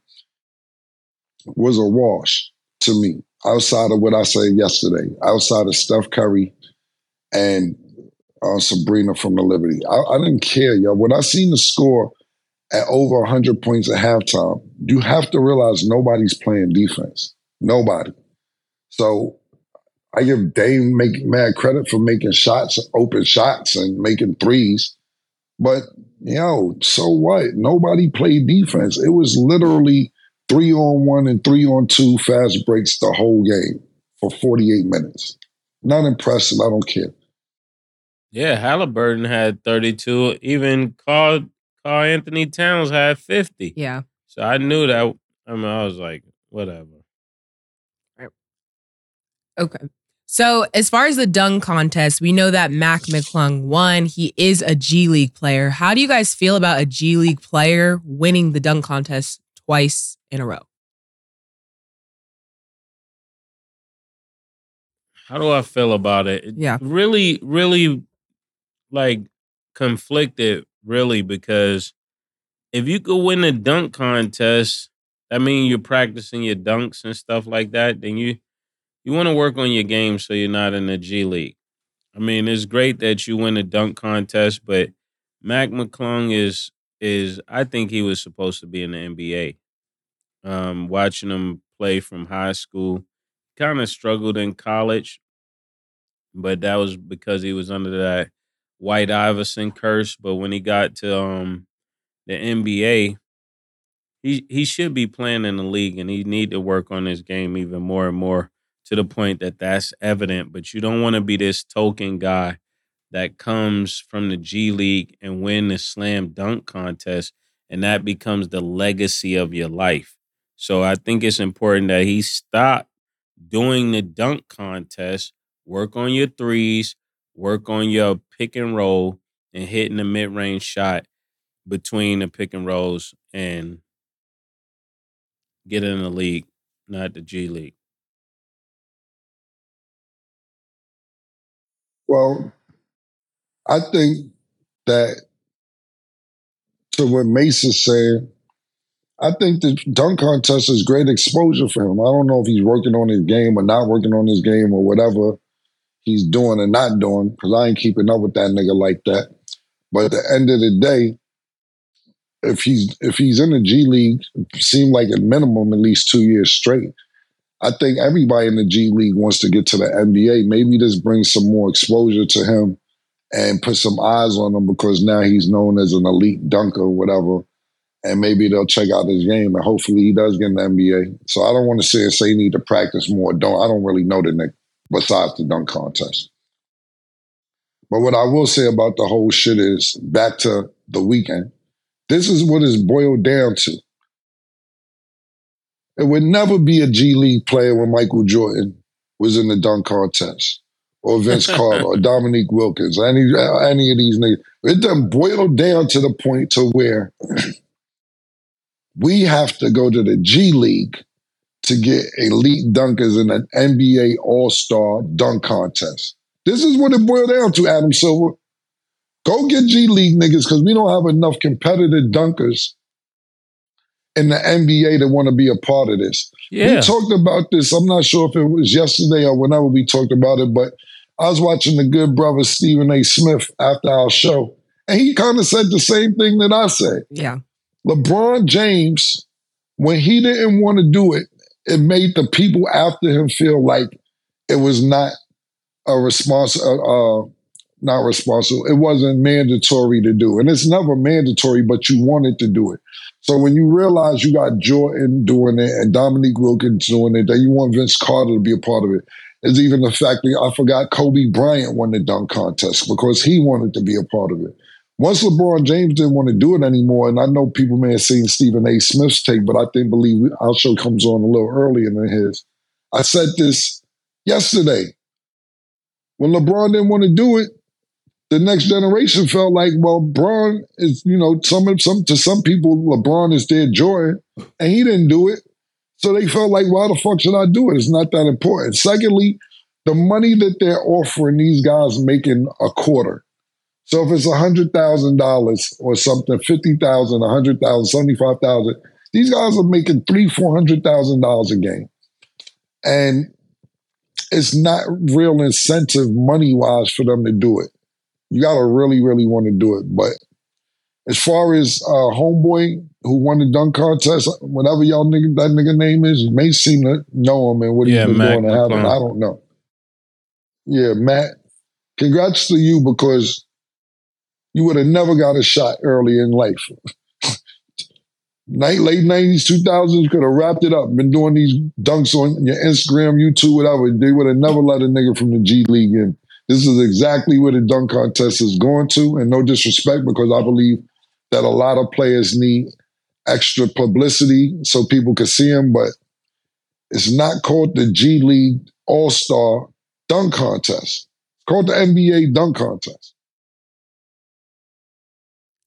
was a wash to me. outside of what I said yesterday, outside of Steph Curry and uh, Sabrina from the Liberty. I, I didn't care, y'all. When I seen the score at over 100 points at halftime, you have to realize nobody's playing defense. Nobody. So I give Dame make mad credit for making shots, open shots, and making threes. But yo, so what? Nobody played defense. It was literally three on one and three on two fast breaks the whole game for 48 minutes. Not impressive. I don't care. Yeah, Halliburton had 32. Even Karl, Karl Anthony Towns had 50. Yeah. So I knew that. I mean, I was like, whatever. Okay. So, as far as the dunk contest, we know that Mac McClung won. He is a G League player. How do you guys feel about a G League player winning the dunk contest twice in a row? How do I feel about it? Yeah. Really, really like conflicted, really, because if you could win a dunk contest, that means you're practicing your dunks and stuff like that, then you you want to work on your game so you're not in the G League. I mean, it's great that you win a dunk contest, but Mac McClung is is I think he was supposed to be in the NBA. Um, watching him play from high school, kind of struggled in college, but that was because he was under that White Iverson curse. But when he got to um, the NBA, he he should be playing in the league, and he need to work on his game even more and more to the point that that's evident. But you don't want to be this token guy that comes from the G League and win the slam dunk contest, and that becomes the legacy of your life. So I think it's important that he stop doing the dunk contest, work on your threes, work on your pick and roll, and hitting the mid range shot between the pick and rolls and get in the league, not the G League. Well, I think that to what Mace is saying, I think the dunk contest is great exposure for him. I don't know if he's working on his game or not working on his game or whatever he's doing and not doing, because I ain't keeping up with that nigga like that. But at the end of the day, if he's if he's in the G League, seem like a minimum at least two years straight. I think everybody in the G League wants to get to the NBA. Maybe this brings some more exposure to him and put some eyes on him because now he's known as an elite dunker or whatever. And maybe they'll check out his game and hopefully he does get in the NBA. So I don't want to say say he need to practice more. Don't I don't really know the Nick besides the dunk contest. But what I will say about the whole shit is back to the weekend. This is what it's boiled down to. It would never be a G League player when Michael Jordan was in the dunk contest, or Vince Carter, or Dominique Wilkins, any any of these niggas. It done boiled down to the point to where we have to go to the G League to get elite dunkers in an NBA All Star dunk contest. This is what it boiled down to, Adam Silver. Go get G League niggas because we don't have enough competitive dunkers in the NBA that want to be a part of this. Yeah. We talked about this. I'm not sure if it was yesterday or whenever we talked about it, but I was watching the good brother Stephen A. Smith after our show, and he kind of said the same thing that I said. Yeah. LeBron James, when he didn't want to do it, it made the people after him feel like it was not a response, uh, uh, not responsible. It wasn't mandatory to do, and it's never mandatory, but you wanted to do it. So when you realize you got Jordan doing it and Dominique Wilkins doing it, that you want Vince Carter to be a part of it. Is even the fact that I forgot Kobe Bryant won the dunk contest because he wanted to be a part of it. Once LeBron James didn't want to do it anymore, and I know people may have seen Stephen A. Smith's take, but I think believe our show comes on a little earlier than his. I said this yesterday. When LeBron didn't want to do it, the next generation felt like, well, Bron is, you know, some some to some people, LeBron is their Jordan, and he didn't do it. So they felt like, why the fuck should I do it? It's not that important. Secondly, the money that they're offering these guys making a quarter. So if it's a hundred thousand dollars or something, fifty thousand, a hundred thousand, seventy-five thousand, these guys are making three, four hundred thousand dollars a game. and it's not real incentive money wise for them to do it. You got to really, really want to do it. But as far as uh, homeboy who won the dunk contest, whatever y'all nigga that nigga name is, you may seem to know him and what Yeah, he's been Mac doing to have I don't know. Yeah, Matt. Congrats to you because you would have never got a shot early in life. Night, late 90s, 2000s, you could have wrapped it up, been doing these dunks on your Instagram, YouTube, whatever. They would have never let a nigga from the G League in. This is exactly where the dunk contest is going to, and no disrespect, because I believe that a lot of players need extra publicity so people can see them, but it's not called the G League All Star Dunk Contest. It's called the NBA Dunk Contest.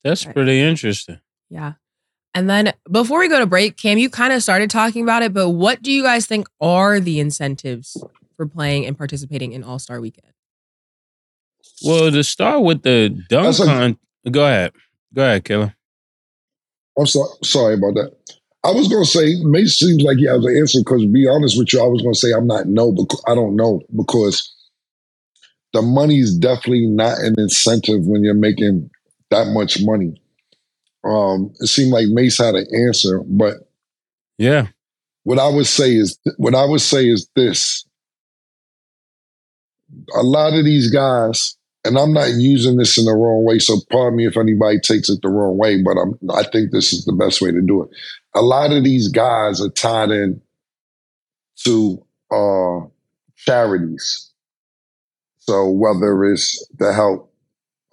That's pretty interesting. Yeah. And then before we go to break, Cam, you kind of started talking about it, but what do you guys think are the incentives for playing and participating in All Star Weekend? Well, to start with the dunk That's a- con, go ahead, go ahead, Killer. I'm so, sorry about that. I was going to say, Mace seems like he has an answer because, to be honest with you, I was going to say I'm not no, because I don't know because the money is definitely not an incentive when you're making that much money. Um, it seemed like Mace had an answer, but Yeah, what I would say is what I would say is this. A lot of these guys, and I'm not using this in the wrong way, so pardon me if anybody takes it the wrong way, but I'm I think this is the best way to do it. A lot of these guys are tied in to uh charities. So whether it's to help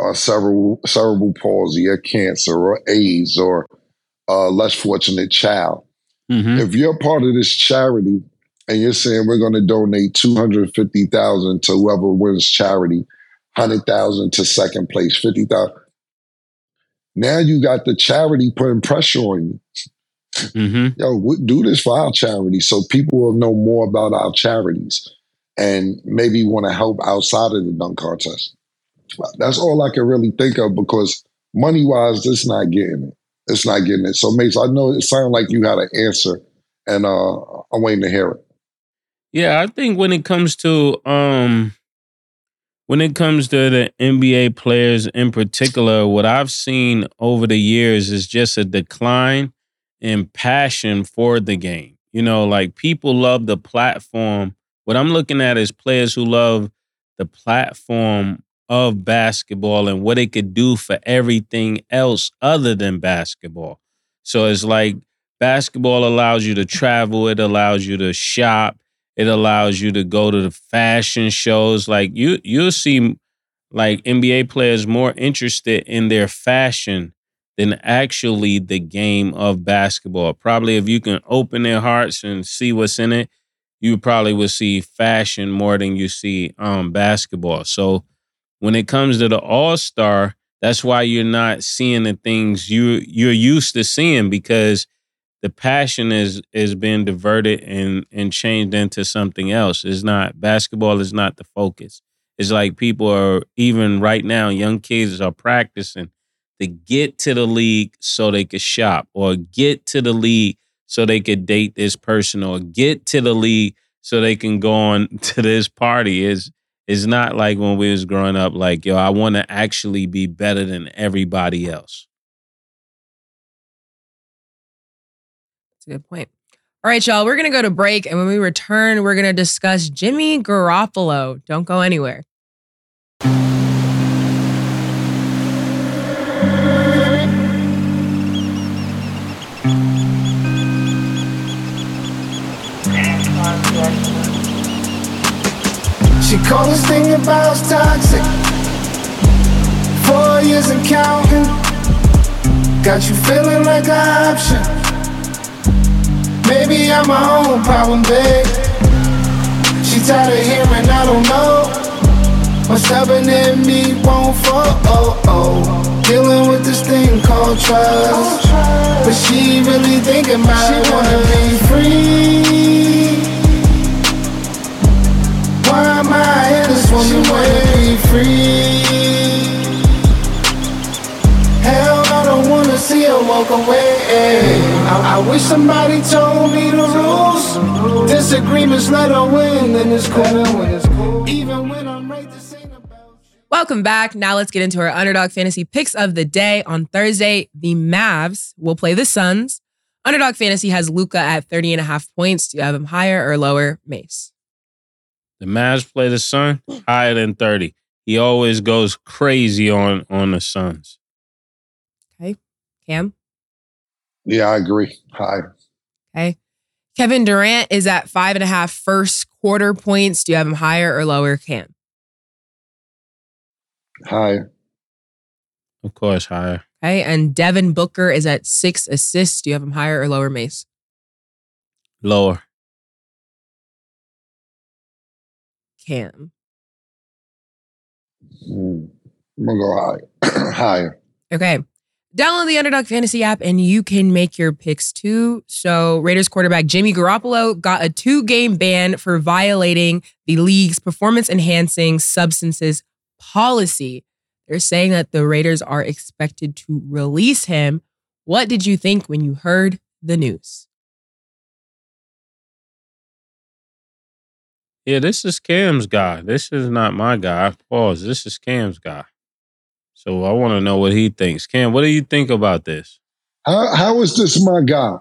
uh, cerebral cerebral palsy or cancer or AIDS or uh, less fortunate child hmm if you're part of this charity and you're saying we're going to donate 250,000 to whoever wins charity, 100,000 to second place, 50,000. Now you got the charity putting pressure on you. hmm Yo, we- do this for our charity so people will know more about our charities and maybe want to help outside of the dunk contest. That's all I can really think of because money wise, it's not getting it. It's not getting it. So, Mace, I know it sounded like you had an answer, and uh, I'm waiting to hear it. Yeah, I think when it comes to um when it comes to the NBA players in particular, what I've seen over the years is just a decline in passion for the game. You know, like people love the platform. What I'm looking at is players who love the platform of basketball and what it could do for everything else other than basketball. So it's like basketball allows you to travel, it allows you to shop, it allows you to go to the fashion shows. Like you you'll see like NBA players more interested in their fashion than actually the game of basketball. Probably if you can open their hearts and see what's in it, you probably will see fashion more than you see um basketball. So when it comes to the All-Star, that's why you're not seeing the things you you're used to seeing because the passion is is being diverted and and changed into something else. It's not basketball is not the focus. It's like people are even right now, young kids are practicing to get to the league so they could shop or get to the league so they could date this person or get to the league so they can go on to this party. Is it's not like when we was growing up, like, yo, I want to actually be better than everybody else. A good point. All right, y'all, we're going to go to break. And when we return, we're going to discuss Jimmy Garoppolo. Don't go anywhere. She called this thing about toxic. Four years and counting. Got you feeling like an option. Maybe I'm my own problem, babe. She tired of hearing I don't know. What's happening in me won't fall. Oh, oh. Dealing with this thing called trust. But she really thinking about it. Wanna be free. Why am I in this woman wanna be free? Hell, I don't wanna see her walk away. I, I wish somebody told me the rules. Disagreements let her win, and it's cool. Even when I'm right, this ain't about you. Welcome back. Now let's get into our underdog fantasy picks of the day. On Thursday, the Mavs will play the Suns. Underdog fantasy has Luka at 30 and a half points. Do you have him higher or lower? Mace. The Mavs play the Sun higher than 30. He always goes crazy on on the Suns. Cam. Yeah, I agree. High. Okay. Kevin Durant is at five and a half first quarter points. Do you have him higher or lower? Cam. High. Of course, higher. Okay. And Devin Booker is at six assists. Do you have him higher or lower, Mace? Lower. Cam. Mm. I'm gonna go high. Higher. Okay. Download the Underdog Fantasy app and you can make your picks too. So, Raiders quarterback Jimmy Garoppolo got a two game ban for violating the league's performance enhancing substances policy. They're saying that the Raiders are expected to release him. What did you think when you heard the news? Yeah, this is Cam's guy. This is not my guy. Pause. This is Cam's guy. So I want to know what he thinks. Cam, what do you think about this? How how is this my guy?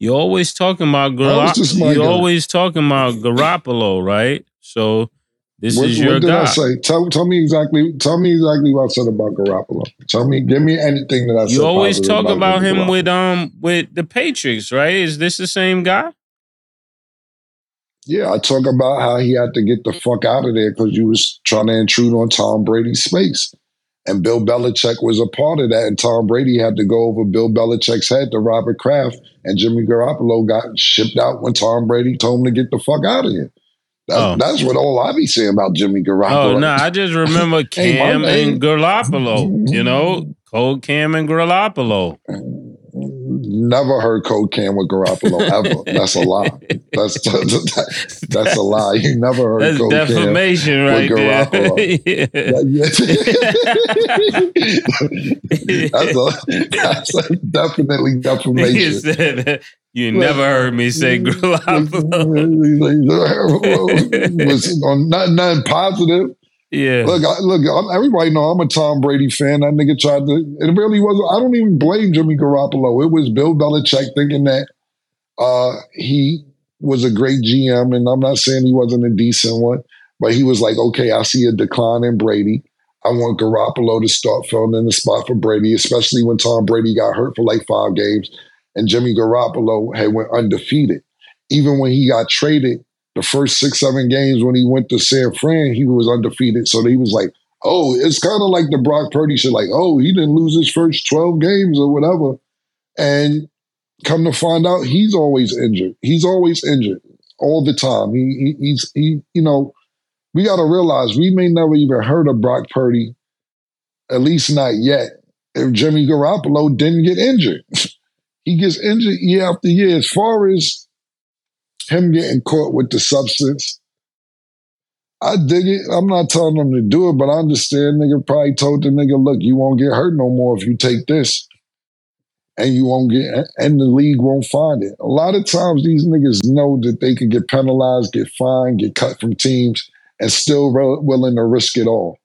You're always talking about How is this Garoppolo. You're guy? always talking about Garoppolo, right? So this what, is your what did guy. I say? Tell, tell me exactly. Tell me exactly what I said about Garoppolo. Tell me. Give me anything that I said. You always talk about him Garoppolo. with um with the Patriots, right? Is this the same guy? Yeah, I talk about how he had to get the fuck out of there because you was trying to intrude on Tom Brady's space. And Bill Belichick was a part of that. And Tom Brady had to go over Bill Belichick's head to Robert Kraft. And Jimmy Garoppolo got shipped out when Tom Brady told him to get the fuck out of here. That's, Oh. that's what all I be saying about Jimmy Garoppolo. Oh no, I just remember Hey, Cam name- and Garoppolo. You know, Cold Cam and Garoppolo. Never heard Code Cam with Garoppolo ever. That's a lie. That's that's a lie. You never heard That's Code Cam. defamation with right there. that's, a, that's a definitely defamation. said, you never heard me say Garoppolo. was on nothing, nothing positive. Yeah. Look, I, look, I'm, everybody know I'm a Tom Brady fan. That nigga tried to. It really wasn't. I don't even blame Jimmy Garoppolo. It was Bill Belichick thinking that uh, he was a great GM, and I'm not saying he wasn't a decent one, but he was like, okay, I see a decline in Brady. I want Garoppolo to start filling in the spot for Brady, especially when Tom Brady got hurt for like five games, and Jimmy Garoppolo had went undefeated. Even when he got traded, the first six, seven games when he went to San Fran, he was undefeated. So he was like, oh, it's kind of like the Brock Purdy shit, like, oh, he didn't lose his first 12 games or whatever. And come to find out, he's always injured. He's always injured all the time. He, he he's he, you know, we got to realize we may never even heard of Brock Purdy, at least not yet. If Jimmy Garoppolo didn't get injured, he gets injured year after year. As far as him getting caught with the substance, I dig it. I'm not telling him to do it, but I understand. Nigga probably told the nigga, look, you won't get hurt no more if you take this and you won't get and the league won't find it. A lot of times these niggas know that they could get penalized, get fined, get cut from teams, and still re- willing to risk it all.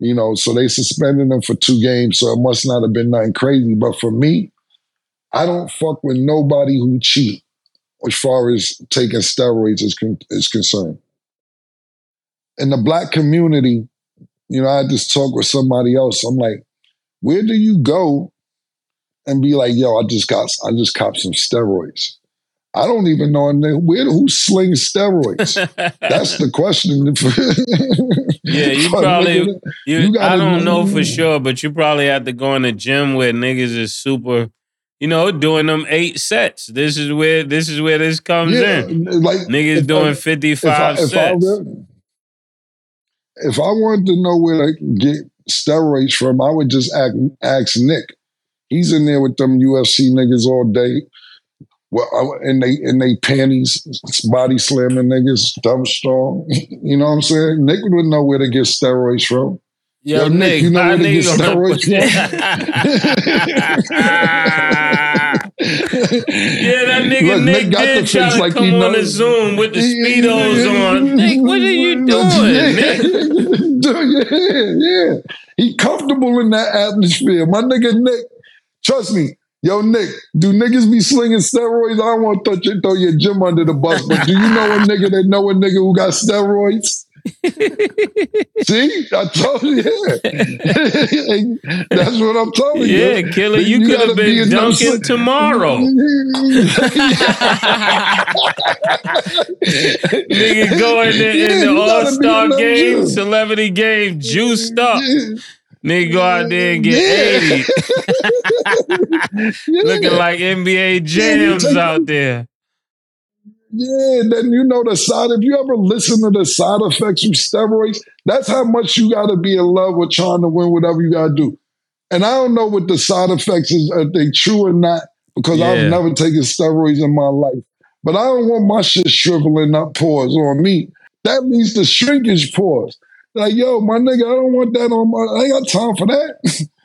You know, so they suspended him for two games, so it must not have been nothing crazy. But for me, I don't fuck with nobody who cheat as far as taking steroids is, con- is concerned. In the black community, you know, I just this talk with somebody else. I'm like, where do you go and be like, yo, I just got, I just copped some steroids. I don't even know where who slings steroids. That's the question. Yeah, you probably- You, You I don't know for sure, but you probably have to go in the gym where niggas is super, you know, doing them eight sets. This is where this is where this comes yeah, in. like Niggas doing I- fifty five if I sets. if I wanted to know where to get steroids from, I would just ask, ask Nick. He's in there with them UFC niggas all day. Well, and they and they panties, body slamming niggas, dumb strong. You know what I'm saying? Nick would know where to get steroids from. Yo, Yo, Nick, Nick, you know my where to get nigga gonna steroids Yeah, that nigga Look, Nick, got did the try to like come on the. Zoom with the speedos on. Nick, what are you doing, Nick? yeah, yeah. He comfortable in that atmosphere. My nigga Nick, trust me. Yo, Nick, do niggas be slinging steroids? I don't want to throw your, throw your gym under the bus, but do you know a nigga that know a nigga who got steroids? See, I told you. Yeah. That's what I'm telling you. Yeah, killer, you, could gotta have be been them dunking tomorrow. Nigga go in the, Yeah, in the All Star game, gyms. celebrity game, juiced up. Nigga go out there and get Yeah. 80. Looking like NBA jams out there. Yeah, then you know the side. If you ever listen to the side effects of steroids, that's how much you got to be in love with trying to win whatever you got to do. And I don't know what the side effects is, if they true or not, because Yeah. I've never taken steroids in my life. But I don't want my shit shriveling up pores on me. That leads to shrinkage pores. Like, yo, my nigga, I don't want that on my. I ain't got time for that.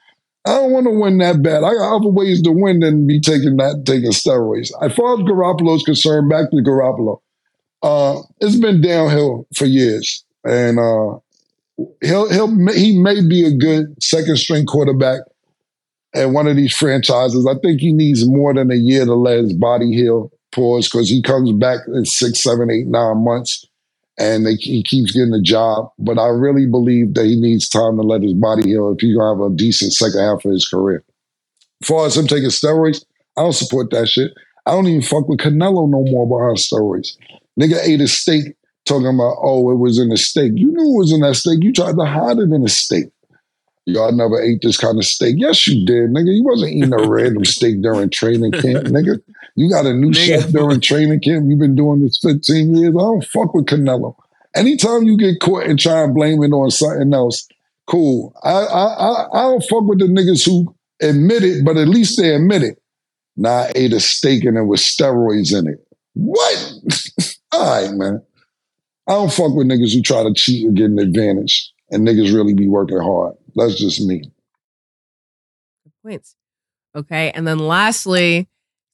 I don't want to win that bad. I got other ways to win than be taking that taking steroids. As far as Garoppolo is concerned, back to Garoppolo. Uh, it's been downhill for years, and uh, he'll he'll he may be a good second string quarterback at one of these franchises. I think he needs more than a year to let his body heal. Pause because he comes back in six, seven, eight, nine months, and they, he keeps getting a job. But I really believe that he needs time to let his body heal if he's gonna have a decent second half of his career. As far as him taking steroids, I don't support that shit. I don't even fuck with Canelo no more behind steroids. Nigga ate a steak talking about, oh, it was in a steak. You knew it was in that steak. You tried to hide it in a steak. Y'all never ate this kind of steak. Yes, you did, nigga. You wasn't eating a random steak during training camp, nigga. You got a new Nigga. chef during training camp. You've been doing this 15 years. I don't fuck with Canelo. Anytime you get caught and try and blame it on something else, cool. I I I, I don't fuck with the niggas who admit it, but at least they admit it. Nah, I ate a steak and there was steroids in it. What? All right, man. I don't fuck with niggas who try to cheat and get an advantage, and niggas really be working hard. That's just me. Good points. Okay. And then lastly,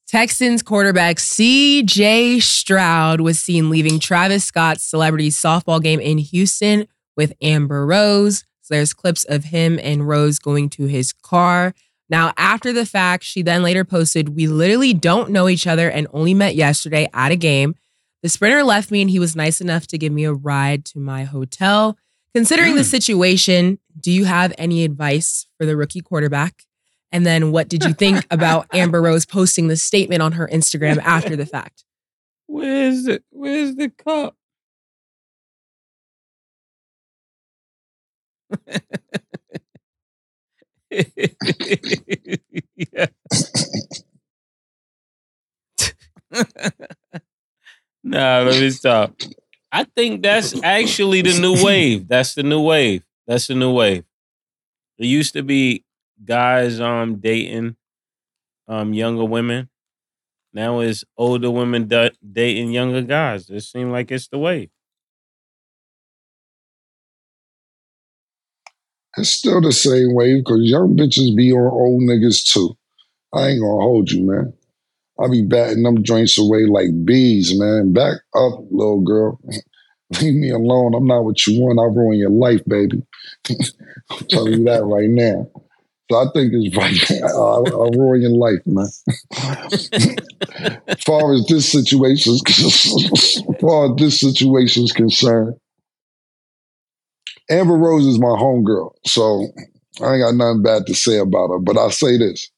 Texans quarterback CJ Stroud was seen leaving Travis Scott's celebrity softball game in Houston with Amber Rose. So there's clips of him and Rose going to his car. Now, after the fact, she then later posted, We literally don't know each other and only met yesterday at a game. The sprinter left me and he was nice enough to give me a ride to my hotel. Considering the hmm. situation, do you have any advice for the rookie quarterback? And then what did you think about Amber Rose posting the statement on her Instagram after the fact? Where's the Where's the cup? nah, let me stop. I think that's actually the new wave. That's the new wave. That's the new wave. It used to be guys um dating um younger women. Now it's older women da- dating younger guys. It seems like it's the wave. It's still the same wave because young bitches be on old niggas too. I ain't gonna hold you, man. I be batting them joints away like bees, man. Back up, little girl. Leave me alone. I'm not what you want. I'll ruin your life, baby. I'm telling you that right now. So I think it's right. I'll, I'll ruin your life, man. as far as this situation, as far as this situation is concerned, Amber Rose is my homegirl, so I ain't got nothing bad to say about her. But I'll say this: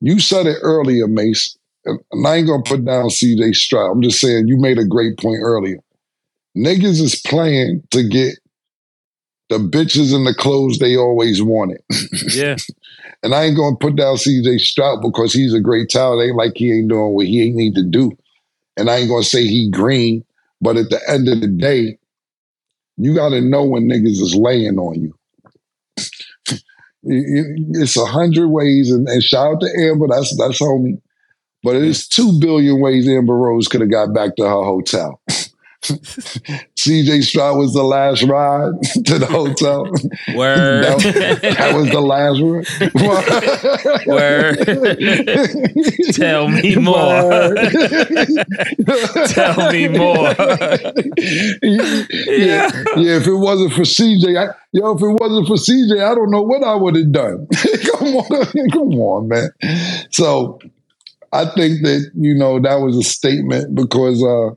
you said it earlier, Mace, and I ain't gonna put down CJ Stroud. I'm just saying you made a great point earlier. Niggas is playing to get the bitches and the clothes they always wanted. Yeah. And I ain't gonna put down CJ Stroud because he's a great talent. Ain't like he ain't doing what he ain't need to do. And I ain't gonna say he green, but at the end of the day, you gotta know when niggas is laying on you- it's a hundred ways, and, and shout out to Amber, that's that's homie. But it's two billion ways Amber Rose could have got back to her hotel. CJ Stroud was the last ride to the hotel. Word. that, that was the last ride. Word. Tell me more. Tell me more. yeah, yeah. If it wasn't for CJ, I, yo, if it wasn't for CJ, I don't know what I would have done. come on, come on, man. So I think that you know that was a statement because uh,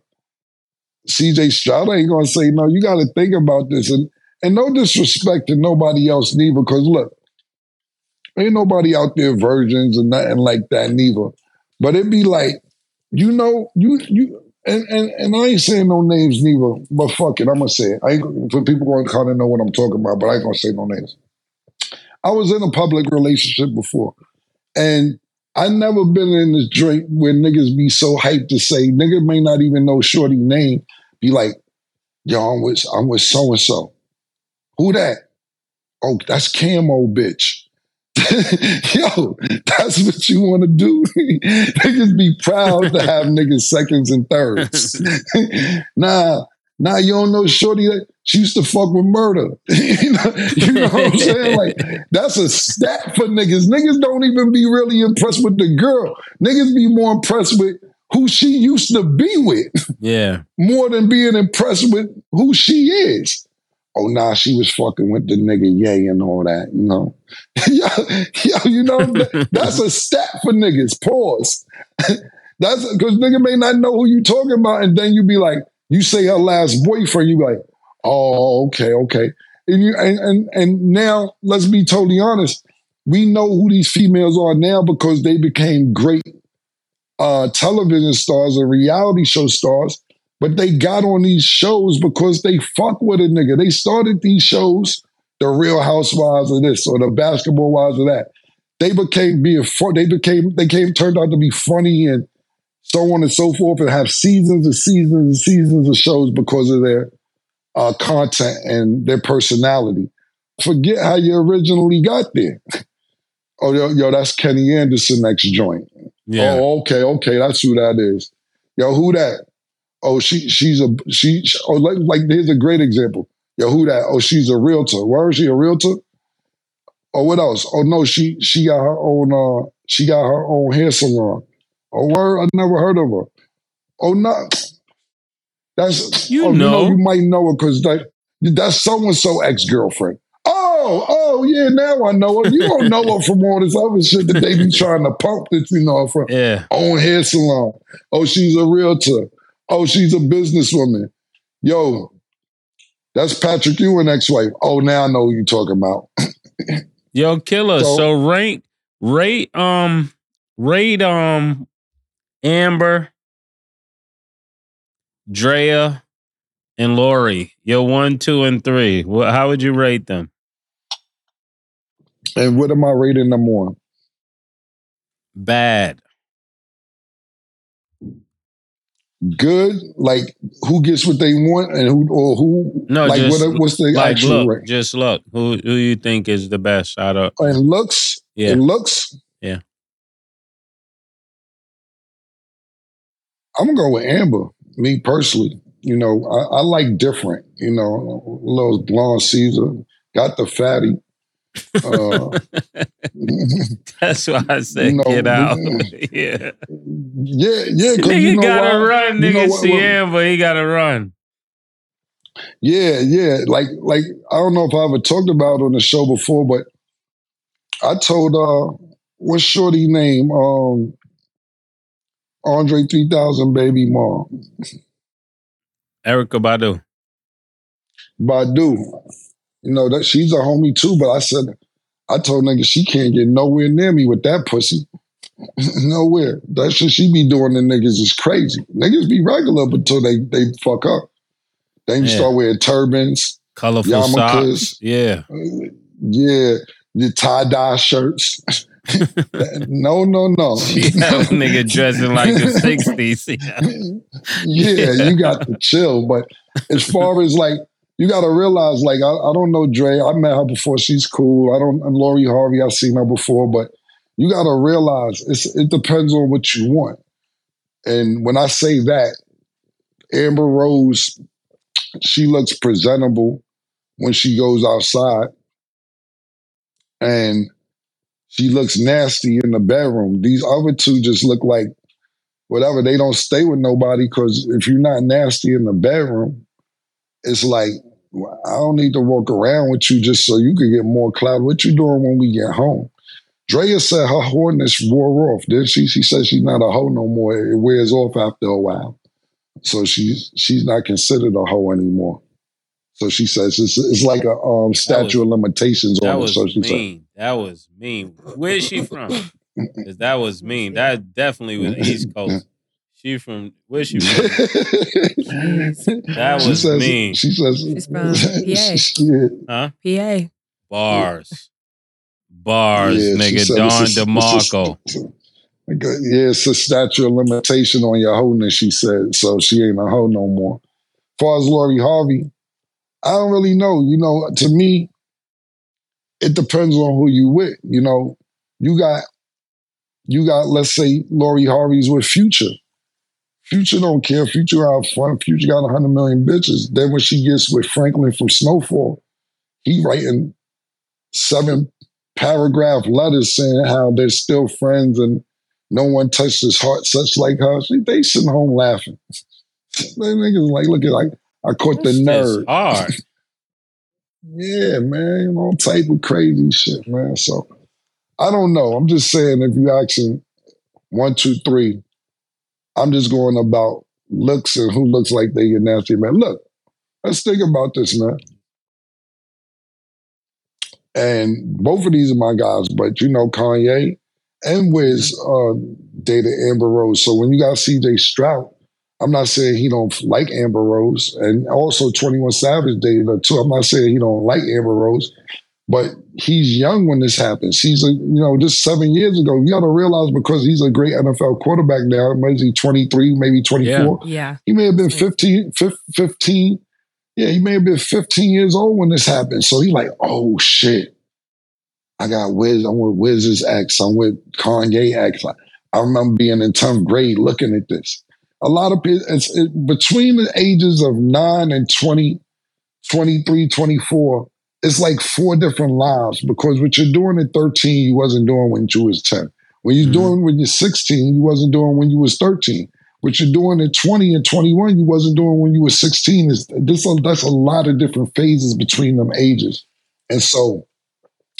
CJ Stroud ain't gonna say no. You got to think about this, and and no disrespect to nobody else neither. Because look, ain't nobody out there virgins and nothing like that neither. But it'd be like, you know, you you. And, and and I ain't saying no names neither, but fuck it, I'm gonna say it. I ain't, for people to kind of know what I'm talking about, but I ain't gonna say no names. I was in a public relationship before, and I never been in this joint where niggas be so hyped to say nigga may not even know shorty name. Be like, yo, I'm with I'm with so and so. Who that? Oh, that's Camo, bitch. yo, that's what you want to do. niggas be proud to have niggas seconds and thirds. nah, nah, you don't know shorty that she used to fuck with murder. you, know, you know what I'm saying? Like, that's a stat for niggas. Niggas don't even be really impressed with the girl. Niggas be more impressed with who she used to be with. Yeah. More than being impressed with who she is. Oh, nah, she was fucking with the nigga Yay and all that, you know. yo, yo, you know, that's a stat for niggas. Pause. that's because nigga may not know who you talking about, and then you be like, you say her last boyfriend, you like, Oh, okay, okay. And, you, and, and and now let's be totally honest. We know who these females are now because they became great uh, television stars or reality show stars. But they got on these shows because they fuck with a nigga. They started these shows, the Real Housewives of this or the Basketball Wives of that. They became being fun. They became they came turned out to be funny and so on and so forth, and have seasons and seasons and seasons of shows because of their uh, content and their personality. Forget how you originally got there. oh, yo, yo, that's Kenny Anderson next joint. Yeah. Oh, okay, okay, that's who that is. Yo, who that? Oh, she she's a she. Oh, like, like here's a great example. Yo, who that? Oh, she's a realtor. Where is she a realtor? Oh, what else? Oh no, she she got her own uh she got her own hair salon. Oh, where I never heard of her. Oh no, that's you oh, know. You, know, you might know her because that that's so and so ex girlfriend. Oh, oh yeah, now I know her. You don't know her from all this other shit that they be trying to pump that you know her from. Yeah. Own hair salon. Oh, she's a realtor. Oh, she's a businesswoman. Yo, that's Patrick Ewing ex-wife. Oh, now I know who you're talking about. Yo, killer. So, so rank, rate, um, rate, um, Amber, Drea, and Lori. Your one, two, and three. How would you rate them? And what am I rating them on? Bad. Good, like who gets what they want and who or who no, like just, what, what's the like actual look, rate? Just look. Who who you think is the best out of and looks? Yeah. And looks? Yeah. I'm gonna go with Amber, me personally. You know, I, I like different, you know, little blonde Caesar, got the fatty. Uh, That's why I said you know, get out. yeah. yeah. Yeah. Nigga you know gotta why? run, You know nigga. what- Amber, he gotta run. Yeah, yeah. Like, like I don't know if I ever talked about it on the show before, but I told uh what's Shorty name? Um Andre 3000 baby mom. Erykah Badu. Badu. You know, that she's a homie too, but I said I told nigga she can't get nowhere near me with that pussy. nowhere. That shit she be doing to niggas is crazy. Niggas be regular until they they fuck up. Then you Yeah. start wearing turbans. Colorful Yarmulkes. socks. Yeah. Yeah, your tie dye shirts. no, no, no. Yeah, nigga dressing like the 60s. yeah, you got to chill. But as far as like, you got to realize, like, I, I don't know Dre. I met her before. She's cool. I don't. And Lori Harvey, I've seen her before. But you got to realize it's, it depends on what you want. And when I say that, Amber Rose, she looks presentable when she goes outside. And she looks nasty in the bedroom. These other two just look like whatever. They don't stay with nobody because if you're not nasty in the bedroom, it's like I don't need to walk around with you just so you can get more clout. What you doing when we get home? Drea said her horniness wore off, didn't she? She said she's not a hoe no more. It wears off after a while. So she's she's not considered a hoe anymore. So she says it's, it's like a um, statute was- of limitations That on it. was So she said, mean. That was mean. Where is she from? 'Cause that was mean. That definitely was East Coast. She from where's she from? That she was says, mean. She says, She's from PA. Yeah. Huh? PA. Bars. Bars, Yeah, nigga. said Don it's a- it's a- DeMarco. Yeah, it's a statute of limitation on your wholeness, she said. So she ain't a hoe no more. As far as Lori Harvey, I don't really know. You know, to me, it depends on who you with. You know, you got you got, let's say, Lori Harvey's with Future. Future don't care. Future out front. Future got 100 million bitches. Then when she gets with Franklin from Snowfall, he writing seven paragraph letters saying how they're still friends and no one touched his heart such like her. They sitting home laughing. they niggas like, look at like I caught the That's nerd. hard. Yeah, man, all type of crazy shit, man. So I don't know. I'm just saying if you asking one, two, three, I'm just going about looks and who looks like they get nasty, man. Look, let's think about this, man. And both of these are my guys, but you know, Kanye and Wiz uh, dated Amber Rose. So when you got CJ Stroud, I'm not saying he don't like Amber Rose, and also 21 Savage dated her too. I'm not saying he don't like Amber Rose, but he's young when this happens. He's a you know just seven years ago. You got to realize because he's a great NFL quarterback now. Maybe 23, maybe 24. Yeah. He may have been 15, 15. Yeah, he may have been 15 years old when this happened. So he's like, oh shit. I got Wiz, I'm with Wiz's ex, I'm with Kanye ex. I, I remember being in 10th grade looking at this. A lot of people, it's it, between the ages of 9 and 20, 23, 24, it's like four different lives because what you're doing at 13, you wasn't doing when you was 10. When you're Mhm. doing when you're 16, you wasn't doing when you was 13 what you're doing at 20 and 21 you wasn't doing when you were 16 is this that's a lot of different phases between them ages and so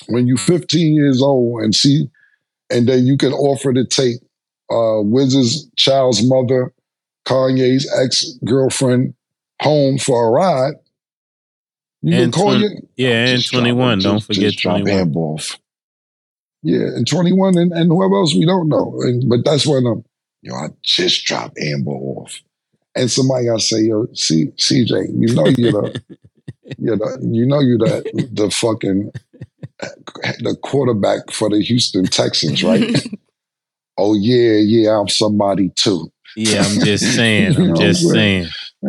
when you're 15 years old and see and then you can offer to take uh wiz's child's mother kanye's ex-girlfriend home for a ride you can And call twen- your Yeah, oh, and drop- 21. Don't just- forget just 21. Amber off. Yeah, and 21 and, and whoever else we don't know. And, but that's when I'm, yo, I just dropped Amber off. And somebody got to say, yo, C, CJ, you know you're the, you're the, you know you're the, the fucking, the quarterback for the Houston Texans, right? oh, yeah, yeah, I'm somebody too. Yeah, I'm just saying. I'm what just I'm saying.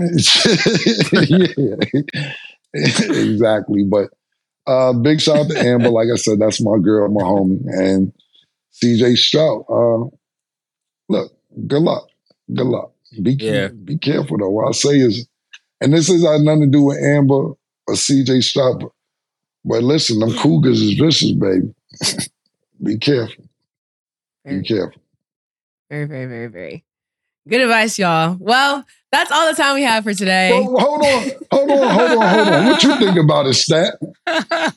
yeah, exactly. But uh, big shout out to Amber. Like I said, that's my girl, my homie, and CJ Stroud. Uh, look, good luck, good luck. Be Yeah. be careful though. What I say is, and this has had nothing to do with Amber or CJ Stroud. But, but listen, them Cougars is vicious, baby. be careful. Be careful. very, very, very, very. Good advice, y'all. Well, that's all the time we have for today. Well, hold on, hold on, hold on, hold on. What you think about it, Stat?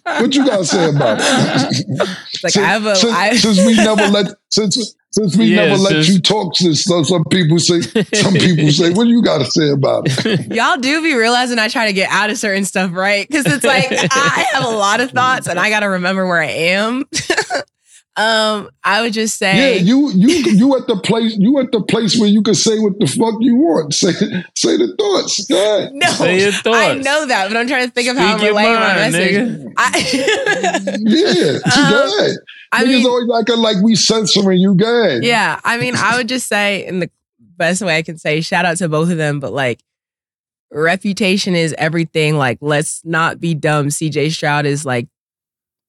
What you got to say about it? It's like I have a. since, I- since we never let since since we Yeah, never let since- you talk. Since some, some people say some people say, what do you got to say about it? Y'all do be realizing I try to get out of certain stuff, right? Because it's like I have a lot of thoughts and I got to remember where I am. Um, I would just say, Yeah, you you you at the place you at the place where you can say what the fuck you want. Say say the thoughts. Go no, Say your I know that, but I'm trying to think of how I'm Speak your relaying my message. nigga. I, Yeah, Um, go. I Niggas mean, always like like we censoring you. Go ahead. yeah, I mean, I would just say in the best way I can say, shout out to both of them, but like reputation is everything. Like, let's not be dumb. CJ Stroud is like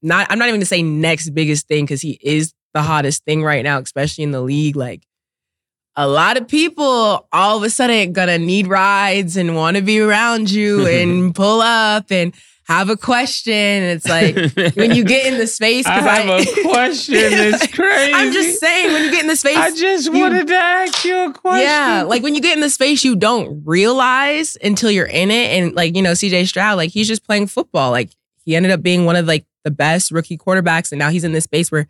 not I'm not even gonna say next biggest thing because he is the hottest thing right now, especially in the league. Like, a lot of people all of a sudden gonna need rides and want to be around you and pull up and have a question. It's like when you get in the space. I have a question. It's crazy. I'm just saying when you get in the space. I just you- wanted to ask you a question. Yeah, like when you get in the space, you don't realize until you're in it. And like you know, CJ Stroud, like he's just playing football. Like he ended up being one of like the best rookie quarterbacks, and now he's in this space where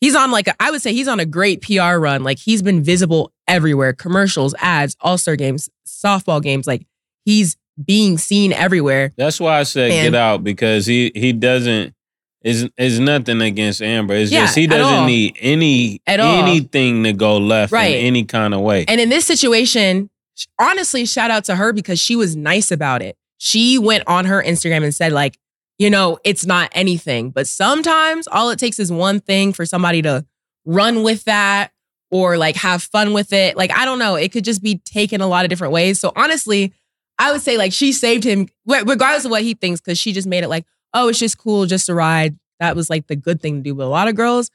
he's on like a, I would say he's on a great PR run. Like he's been visible everywhere, commercials, ads, All Star games, softball games. Like he's being seen everywhere. That's why I said Man. get out because he he doesn't. Is is nothing against Amber. It's Yeah, just he doesn't need any At all. anything to go left Right. in any kind of way. And in this situation, honestly, shout out to her because she was nice about it. She went on her Instagram and said, like, you know, it's not anything. But sometimes all it takes is one thing for somebody to run with that or like have fun with it. Like, I don't know. It could just be taken a lot of different ways. So honestly, I would say like she saved him, regardless of what he thinks, because she just made it like, oh, it's just cool, just a ride. That was like the good thing to do. But a lot of girls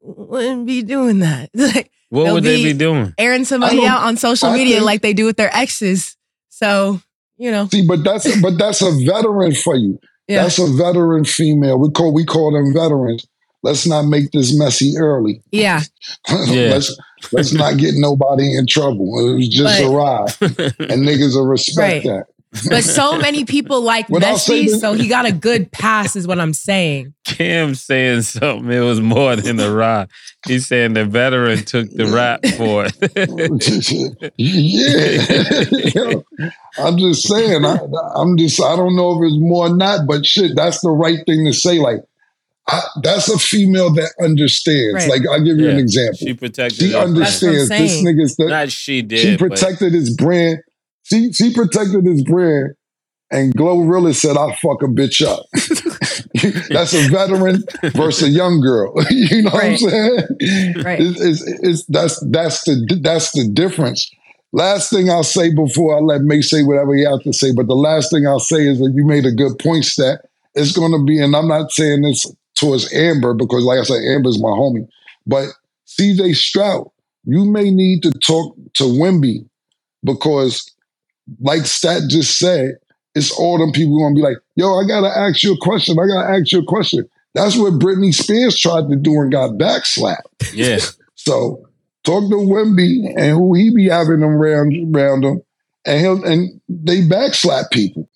wouldn't be doing that. like, what it'll would they be- be doing? airing somebody don't- out on social I media think- like they do with their exes. So, you know, See, but that's but that's a veteran for you. Yeah. That's a veteran female. We call we call them veterans. Let's not make this messy early. Yeah. Yeah. let's let's not get nobody in trouble. It was just But- a ride, and niggas will respect Right. that. But so many people like What Messi, this- so he got a good pass, is what I'm saying. Cam saying something. It was more than the ride. He's saying the veteran took the rap for it. yeah, I'm just saying. I, I'm just. I don't know if it's more or not, but shit, that's the right thing to say. Like, I, that's a female that understands. Right. Like, I'll give you an example. She protected. She understands That's what I'm this nigga's the, Not she did. she but- protected his brand. She she protected his brand, and Glorilla said, "I fuck a bitch up." That's a veteran versus a young girl. you know Right. what I'm saying? Right. It's, it's, it's, that's that's the that's the difference. Last thing I'll say before I let Mase say whatever he has to say, but the last thing I'll say is that you made a good point. Stat. It's going to be, and I'm not saying this towards Amber because, like I said, Amber's my homie, but CJ Stroud, you may need to talk to Wemby because, like Stat just said, it's all them people to be like, yo, I got to ask you a question. I got to ask you a question. That's what Britney Spears tried to do and got backslapped. Yeah. So talk to Wemby and who he be having them round, round him, and he'll and they backslap people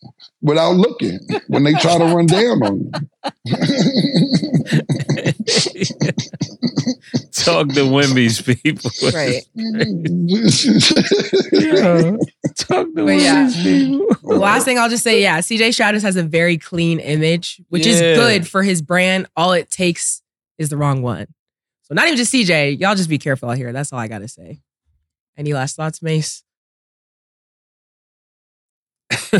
without looking when they try to run down on Talk to Wemby's people. Right. you. Mm-hmm. Talk to But yeah. People. Last thing I'll just say, yeah, CJ Stroud just has a very clean image, which is good for his brand. All it takes is the wrong one. So not even just CJ, y'all just be careful out here. That's all I gotta say. Any last thoughts, Mase?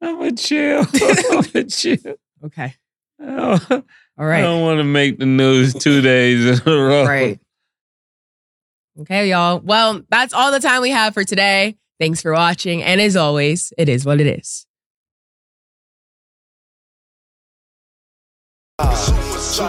I'm a chill. I'm a chill. Okay. Oh, All I don't want to make the news two days in a row. Right. Okay, y'all. Well, that's all the time we have for today. Thanks for watching. And as always, it is what it is. Two